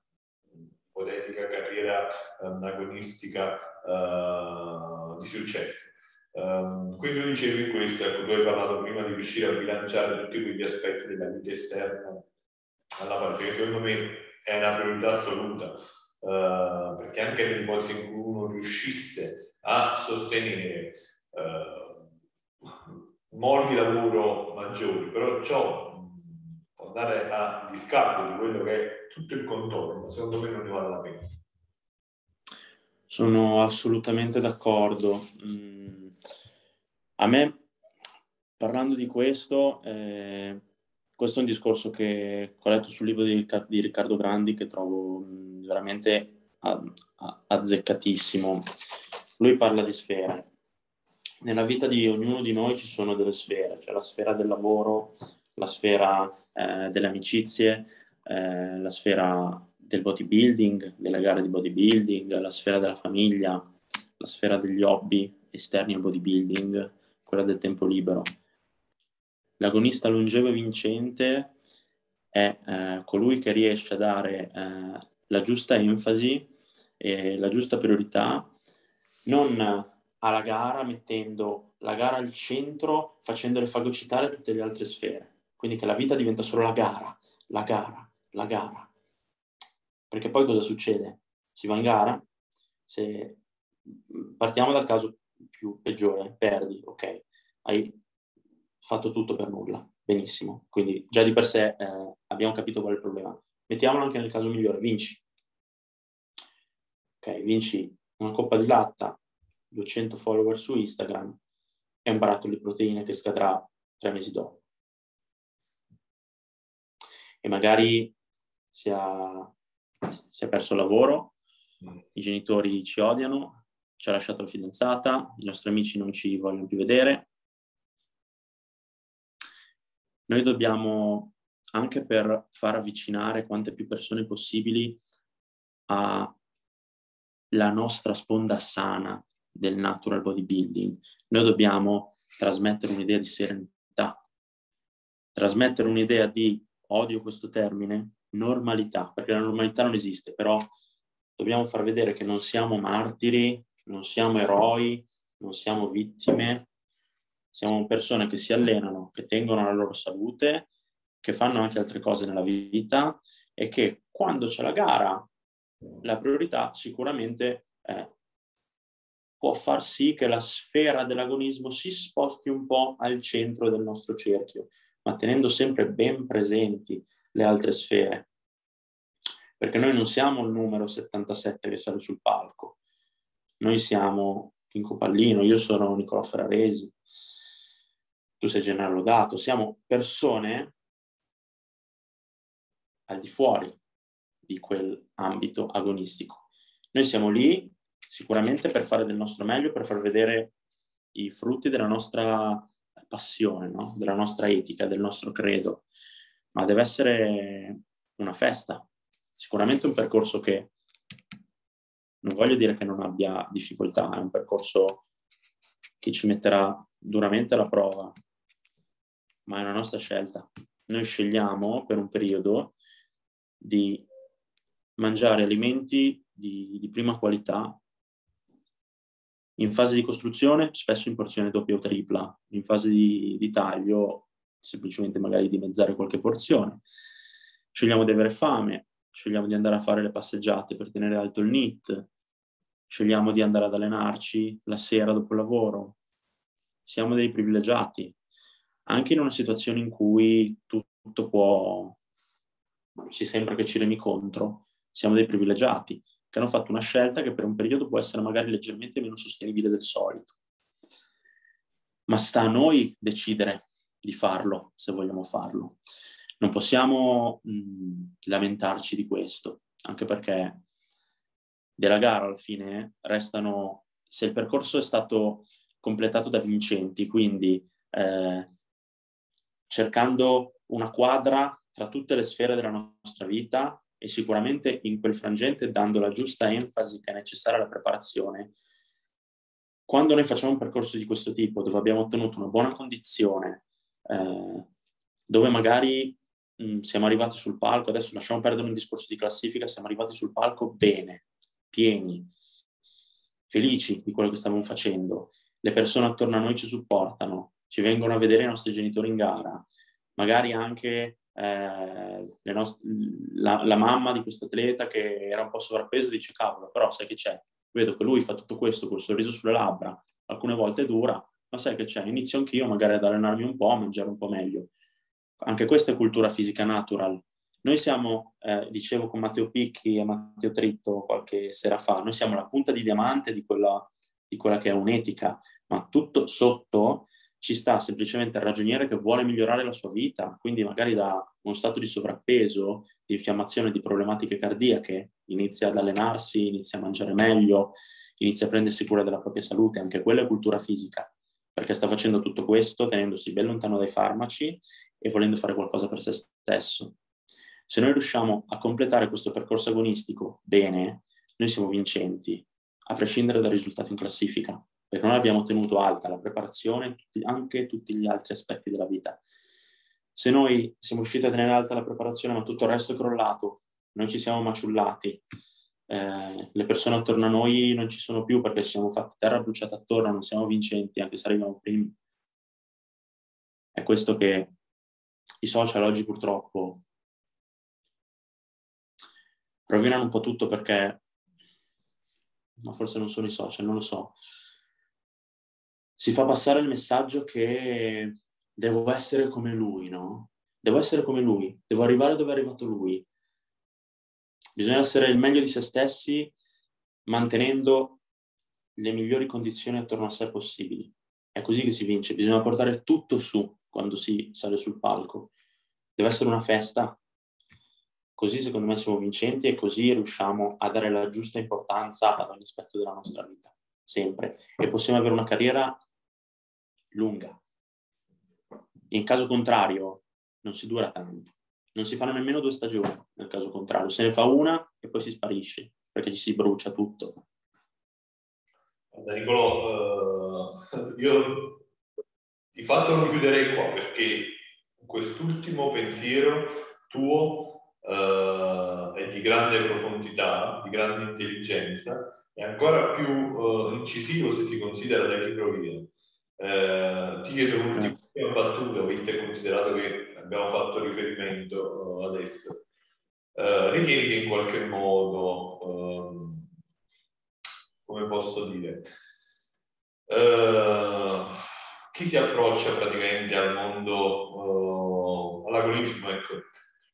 ipotetica carriera um, agonistica uh, di successo. Um, quindi tu dicevi questo, ecco, tu hai parlato prima di riuscire a bilanciare tutti quegli aspetti della vita esterna alla parte, che secondo me è una priorità assoluta, uh, perché anche nel modo in cui uno riuscisse a sostenere uh, molti lavoro maggiori, però ciò può andare a discapito di quello che è tutto il contorno, secondo me non ne vale la pena. Sono assolutamente d'accordo. Mm. A me, parlando di questo, eh, questo è un discorso che ho letto sul libro di, di Riccardo Grandi che trovo mm, veramente azzeccatissimo. Lui parla di sfere. Nella vita di ognuno di noi ci sono delle sfere, cioè la sfera del lavoro, la sfera eh, delle amicizie, eh, la sfera del bodybuilding, delle gare di bodybuilding, la sfera della famiglia, la sfera degli hobby esterni al bodybuilding, quella del tempo libero. L'agonista longevo e vincente è eh, colui che riesce a dare eh, la giusta enfasi e la giusta priorità, non alla gara mettendo la gara al centro, facendole fagocitare tutte le altre sfere. Quindi che la vita diventa solo la gara, la gara, la gara. Perché poi cosa succede? Si va in gara, se partiamo dal caso più peggiore, perdi, ok, hai fatto tutto per nulla, benissimo. Quindi già di per sé eh, abbiamo capito qual è il problema. Mettiamolo anche nel caso migliore, vinci. Ok, vinci una coppa di latta, 200 follower su Instagram e un barattolo di proteine che scadrà tre mesi dopo. E magari si, ha, si è perso il lavoro, i genitori ci odiano, ci ha lasciato la fidanzata, i nostri amici non ci vogliono più vedere. Noi dobbiamo, anche per far avvicinare quante più persone possibili alla nostra sponda sana del natural bodybuilding, noi dobbiamo trasmettere un'idea di serenità, trasmettere un'idea di, odio questo termine, normalità, perché la normalità non esiste, però dobbiamo far vedere che non siamo martiri, non siamo eroi, non siamo vittime, siamo persone che si allenano, che tengono la loro salute, che fanno anche altre cose nella vita e che quando c'è la gara la priorità sicuramente è, può far sì che la sfera dell'agonismo si sposti un po' al centro del nostro cerchio, ma tenendo sempre ben presenti le altre sfere. Perché noi non siamo il numero 77 che sale sul palco, noi siamo Pinco Pallino, io sono Nicola Ferraresi, tu sei Gennaro Lodato, siamo persone al di fuori di quell'ambito agonistico. Noi siamo lì sicuramente per fare del nostro meglio, per far vedere i frutti della nostra passione, no? della nostra etica, del nostro credo, ma deve essere una festa, sicuramente un percorso che non voglio dire che non abbia difficoltà, è un percorso che ci metterà duramente alla prova, ma è una nostra scelta. Noi scegliamo per un periodo di mangiare alimenti di, di prima qualità in fase di costruzione, spesso in porzione doppia o tripla, in fase di, di taglio, semplicemente magari dimezzare qualche porzione. Scegliamo di avere fame, scegliamo di andare a fare le passeggiate per tenere alto il NIT, scegliamo di andare ad allenarci la sera dopo il lavoro. Siamo dei privilegiati, anche in una situazione in cui tutto può, ci sembra che ci remi contro, siamo dei privilegiati che hanno fatto una scelta che per un periodo può essere magari leggermente meno sostenibile del solito. Ma sta a noi decidere di farlo, se vogliamo farlo non possiamo mh, lamentarci di questo, anche perché della gara alla fine restano, se il percorso è stato completato da vincenti, quindi eh, cercando una quadra tra tutte le sfere della nostra vita e sicuramente in quel frangente dando la giusta enfasi che è necessaria alla preparazione. Quando noi facciamo un percorso di questo tipo, dove abbiamo ottenuto una buona condizione, eh, dove magari mm, siamo arrivati sul palco, adesso lasciamo perdere un discorso di classifica, siamo arrivati sul palco bene, pieni, felici di quello che stavamo facendo. Le persone attorno a noi ci supportano, ci vengono a vedere i nostri genitori in gara, magari anche eh, nost- la, la, mamma di questo atleta che era un po' sovrappeso dice cavolo, però sai che c'è, vedo che lui fa tutto questo col sorriso sulle labbra, alcune volte dura, ma sai che c'è, inizio anch'io magari ad allenarmi un po', a mangiare un po' meglio anche questa è cultura fisica natural. Noi siamo, eh, dicevo con Matteo Picchi e Matteo Tritto qualche sera fa, noi siamo la punta di diamante di quella, di quella che è un'etica, ma tutto sotto ci sta semplicemente il ragioniere che vuole migliorare la sua vita, quindi magari da uno stato di sovrappeso, di infiammazione, di problematiche cardiache, inizia ad allenarsi, inizia a mangiare meglio, inizia a prendersi cura della propria salute, anche quella è cultura fisica perché sta facendo tutto questo tenendosi ben lontano dai farmaci e volendo fare qualcosa per se stesso. Se noi riusciamo a completare questo percorso agonistico bene, noi siamo vincenti, a prescindere dal risultato in classifica, perché noi abbiamo tenuto alta la preparazione, tutti, anche tutti gli altri aspetti della vita. Se noi siamo riusciti a tenere alta la preparazione ma tutto il resto è crollato, noi ci siamo maciullati, eh, le persone attorno a noi non ci sono più perché siamo fatti terra bruciata attorno, non siamo vincenti anche se arriviamo primi. È questo che i social oggi purtroppo rovinano un po' tutto perché, ma forse non sono i social, non lo so, si fa passare il messaggio che devo essere come lui, no? Devo essere come lui, devo arrivare dove è arrivato lui. Bisogna essere il meglio di se stessi mantenendo le migliori condizioni attorno a sé possibili. È così che si vince, bisogna portare tutto su quando si sale sul palco. Deve essere una festa. Così secondo me siamo vincenti e così riusciamo a dare la giusta importanza ad ogni aspetto della nostra vita, sempre. E possiamo avere una carriera lunga. In caso contrario non si dura tanto non si fanno nemmeno due stagioni, nel caso contrario. Se ne fa una e poi si sparisce, perché ci si brucia tutto. Nicolò, uh, io di fatto non chiuderei qua, perché quest'ultimo pensiero tuo uh, è di grande profondità, di grande intelligenza, e ancora più uh, incisivo se si considera le librerie. Eh, ti chiedo un'ultima battuta, visto e considerato che abbiamo fatto riferimento uh, adesso. Uh, ritieni che in qualche modo, uh, come posso dire, uh, chi si approccia praticamente al mondo, all'agonismo, ecco,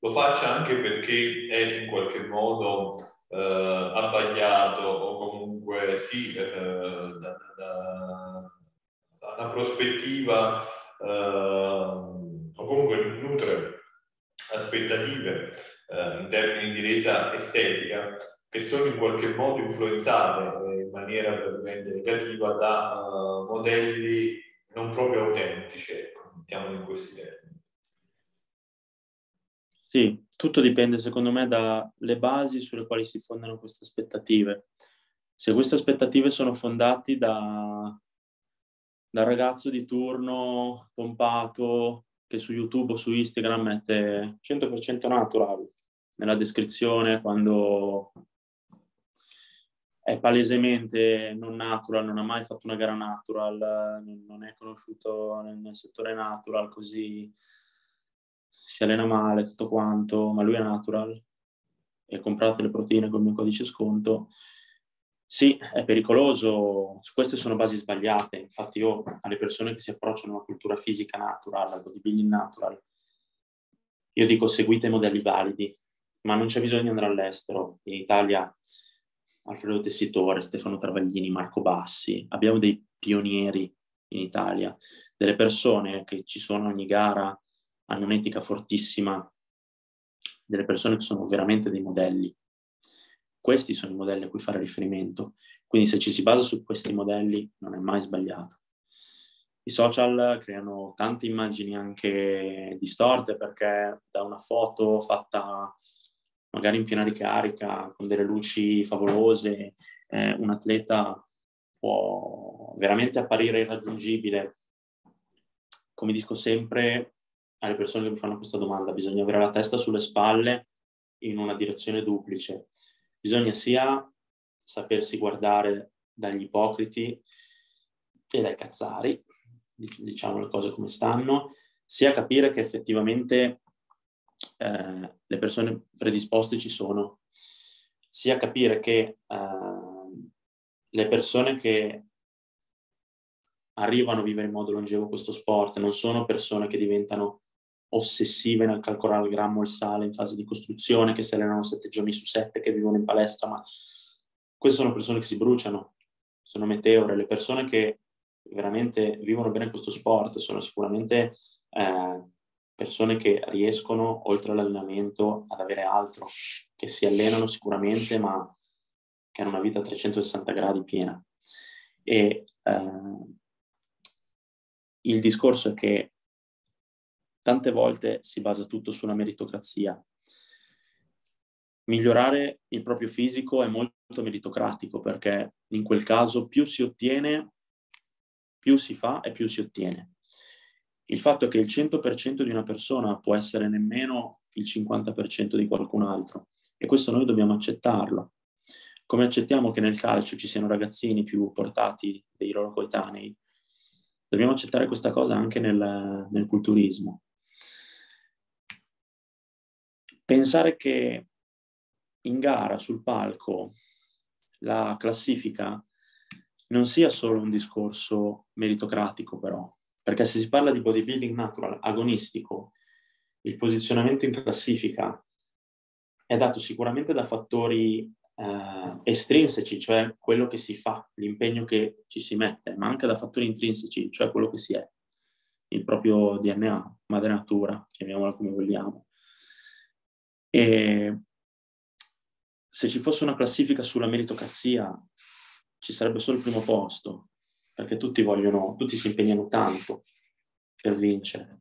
lo faccia anche perché è in qualche modo abbagliato o comunque sì, da, da, da, una prospettiva o comunque nutre aspettative eh, in termini di resa estetica che sono in qualche modo influenzate eh, in maniera praticamente negativa da uh, modelli non proprio autentici, ecco, mettiamoli in questi termini. Sì, tutto dipende secondo me dalle basi sulle quali si fondano queste aspettative. Se queste aspettative sono fondate da, dal ragazzo di turno pompato, che su YouTube o su Instagram mette 100% natural nella descrizione quando è palesemente non natural, non ha mai fatto una gara natural, non è conosciuto nel settore natural, così si allena male, tutto quanto, ma lui è natural. E comprate le proteine col mio codice sconto, sì, è pericoloso, su queste sono basi sbagliate, infatti io alle persone che si approcciano a una cultura fisica natural, al bodybuilding natural, io dico seguite modelli validi, ma non c'è bisogno di andare all'estero. In Italia Alfredo Tessitore, Stefano Travaglini, Marco Bassi, abbiamo dei pionieri in Italia, delle persone che ci sono ogni gara, hanno un'etica fortissima, delle persone che sono veramente dei modelli questi sono i modelli a cui fare riferimento. Quindi se ci si basa su questi modelli non è mai sbagliato. I social creano tante immagini anche distorte perché da una foto fatta magari in piena ricarica, con delle luci favolose, eh, un atleta può veramente apparire irraggiungibile. Come dico sempre alle persone che mi fanno questa domanda, bisogna avere la testa sulle spalle in una direzione duplice bisogna sia sapersi guardare dagli ipocriti e dai cazzari, diciamo le cose come stanno, sia capire che effettivamente eh, le persone predisposte ci sono, sia capire che eh, le persone che arrivano a vivere in modo longevo questo sport non sono persone che diventano ossessive nel calcolare il grammo il sale in fase di costruzione, che si allenano sette giorni su sette, che vivono in palestra, ma queste sono persone che si bruciano, sono meteore, le persone che veramente vivono bene questo sport sono sicuramente eh, persone che riescono, oltre all'allenamento, ad avere altro, che si allenano sicuramente, ma che hanno una vita a 360 gradi piena. E eh, il discorso è che tante volte si basa tutto sulla meritocrazia. Migliorare il proprio fisico è molto meritocratico perché in quel caso più si ottiene, più si fa e più si ottiene. Il fatto è che il 100% di una persona può essere nemmeno il 50% di qualcun altro e questo noi dobbiamo accettarlo. Come accettiamo che nel calcio ci siano ragazzini più portati dei loro coetanei, dobbiamo accettare questa cosa anche nel, nel culturismo. Pensare che in gara, sul palco, la classifica non sia solo un discorso meritocratico però, perché se si parla di bodybuilding natural, agonistico, il posizionamento in classifica è dato sicuramente da fattori eh, estrinseci, cioè quello che si fa, l'impegno che ci si mette, ma anche da fattori intrinseci, cioè quello che si è, il proprio DNA, madre natura, chiamiamola come vogliamo. E se ci fosse una classifica sulla meritocrazia, ci sarebbe solo il primo posto, perché tutti vogliono, tutti si impegnano tanto per vincere.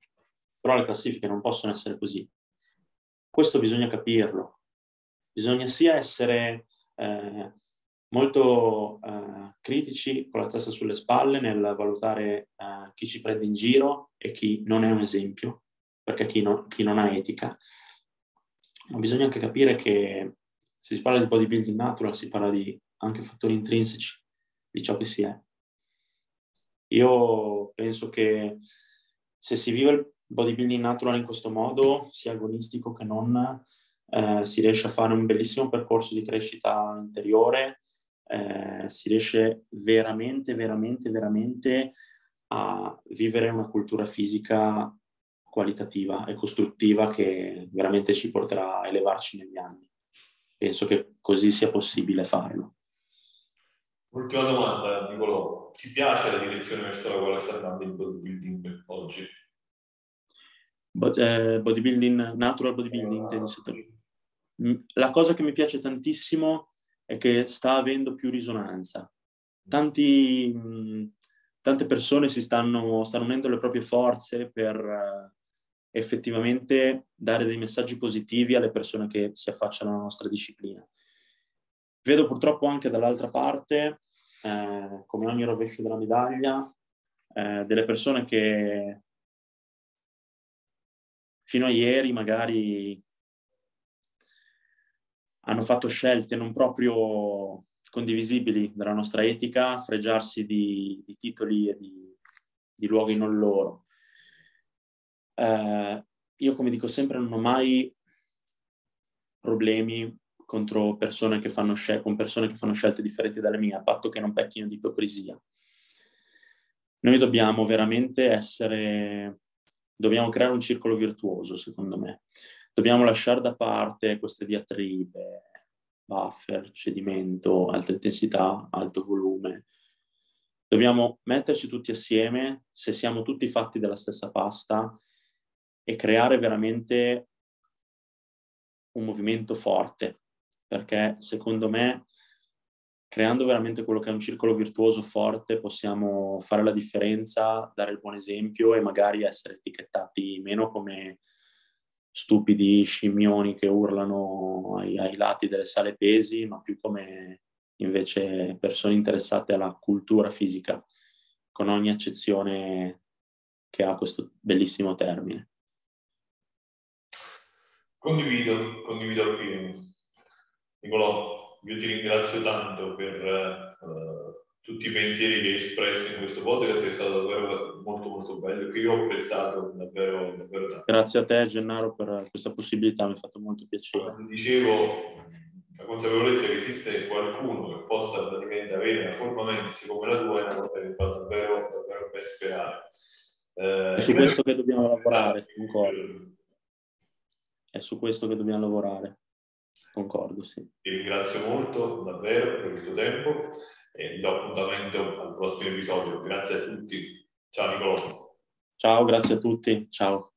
Però le classifiche non possono essere così. Questo bisogna capirlo. Bisogna sia essere eh, molto eh, critici con la testa sulle spalle nel valutare eh, chi ci prende in giro e chi non è un esempio, perché chi, no, chi non ha etica. Ma bisogna anche capire che se si parla di bodybuilding natural, si parla di anche fattori intrinseci di ciò che si è. Io penso che se si vive il bodybuilding natural in questo modo, sia agonistico che non, eh, si riesce a fare un bellissimo percorso di crescita interiore, eh, si riesce veramente, veramente, veramente a vivere una cultura fisica qualitativa e costruttiva che veramente ci porterà a elevarci negli anni penso che così sia possibile farlo. Ultima domanda, Nicolò. Ti piace la direzione verso la quale sta andando il bodybuilding oggi? Bod- eh, bodybuilding, natural bodybuilding, uh, La cosa che mi piace tantissimo è che sta avendo più risonanza. Tanti, mh, tante persone si stanno, stanno unendo le proprie forze per, uh, effettivamente dare dei messaggi positivi alle persone che si affacciano alla nostra disciplina. Vedo purtroppo anche dall'altra parte, eh, come ogni rovescio della medaglia, eh, delle persone che fino a ieri magari hanno fatto scelte non proprio condivisibili dalla nostra etica, fregiarsi di, di titoli e di, di luoghi non loro eh, io come dico sempre non ho mai problemi contro persone che fanno scel- con persone che fanno scelte differenti dalle mie, a patto che non pecchino di ipocrisia. Noi dobbiamo veramente essere, dobbiamo creare un circolo virtuoso, secondo me. Dobbiamo lasciare da parte queste diatribe, buffer, cedimento, alta intensità, alto volume. Dobbiamo metterci tutti assieme, se siamo tutti fatti della stessa pasta, e creare veramente un movimento forte, perché secondo me creando veramente quello che è un circolo virtuoso forte possiamo fare la differenza, dare il buon esempio e magari essere etichettati meno come stupidi scimmioni che urlano ai, ai lati delle sale pesi, ma più come invece persone interessate alla cultura fisica, con ogni accezione che ha questo bellissimo termine. Condivido, condivido appieno. Nicolò, io ti ringrazio tanto per uh, tutti i pensieri che hai espresso in questo podcast, è stato davvero molto molto bello, che io ho apprezzato davvero, davvero tanto. Grazie a te Gennaro per questa possibilità, mi ha fatto molto piacere. Come dicevo, la consapevolezza che esiste qualcuno che possa praticamente avere una forma mentis come la tua è una cosa che fa davvero, davvero ben sperare. Eh, è su questo che dobbiamo lavorare, concordo è su questo che dobbiamo lavorare. Concordo, sì. Ti ringrazio molto davvero per il tuo tempo e do appuntamento al prossimo episodio. Grazie a tutti. Ciao Nicolò. Ciao, grazie a tutti. Ciao.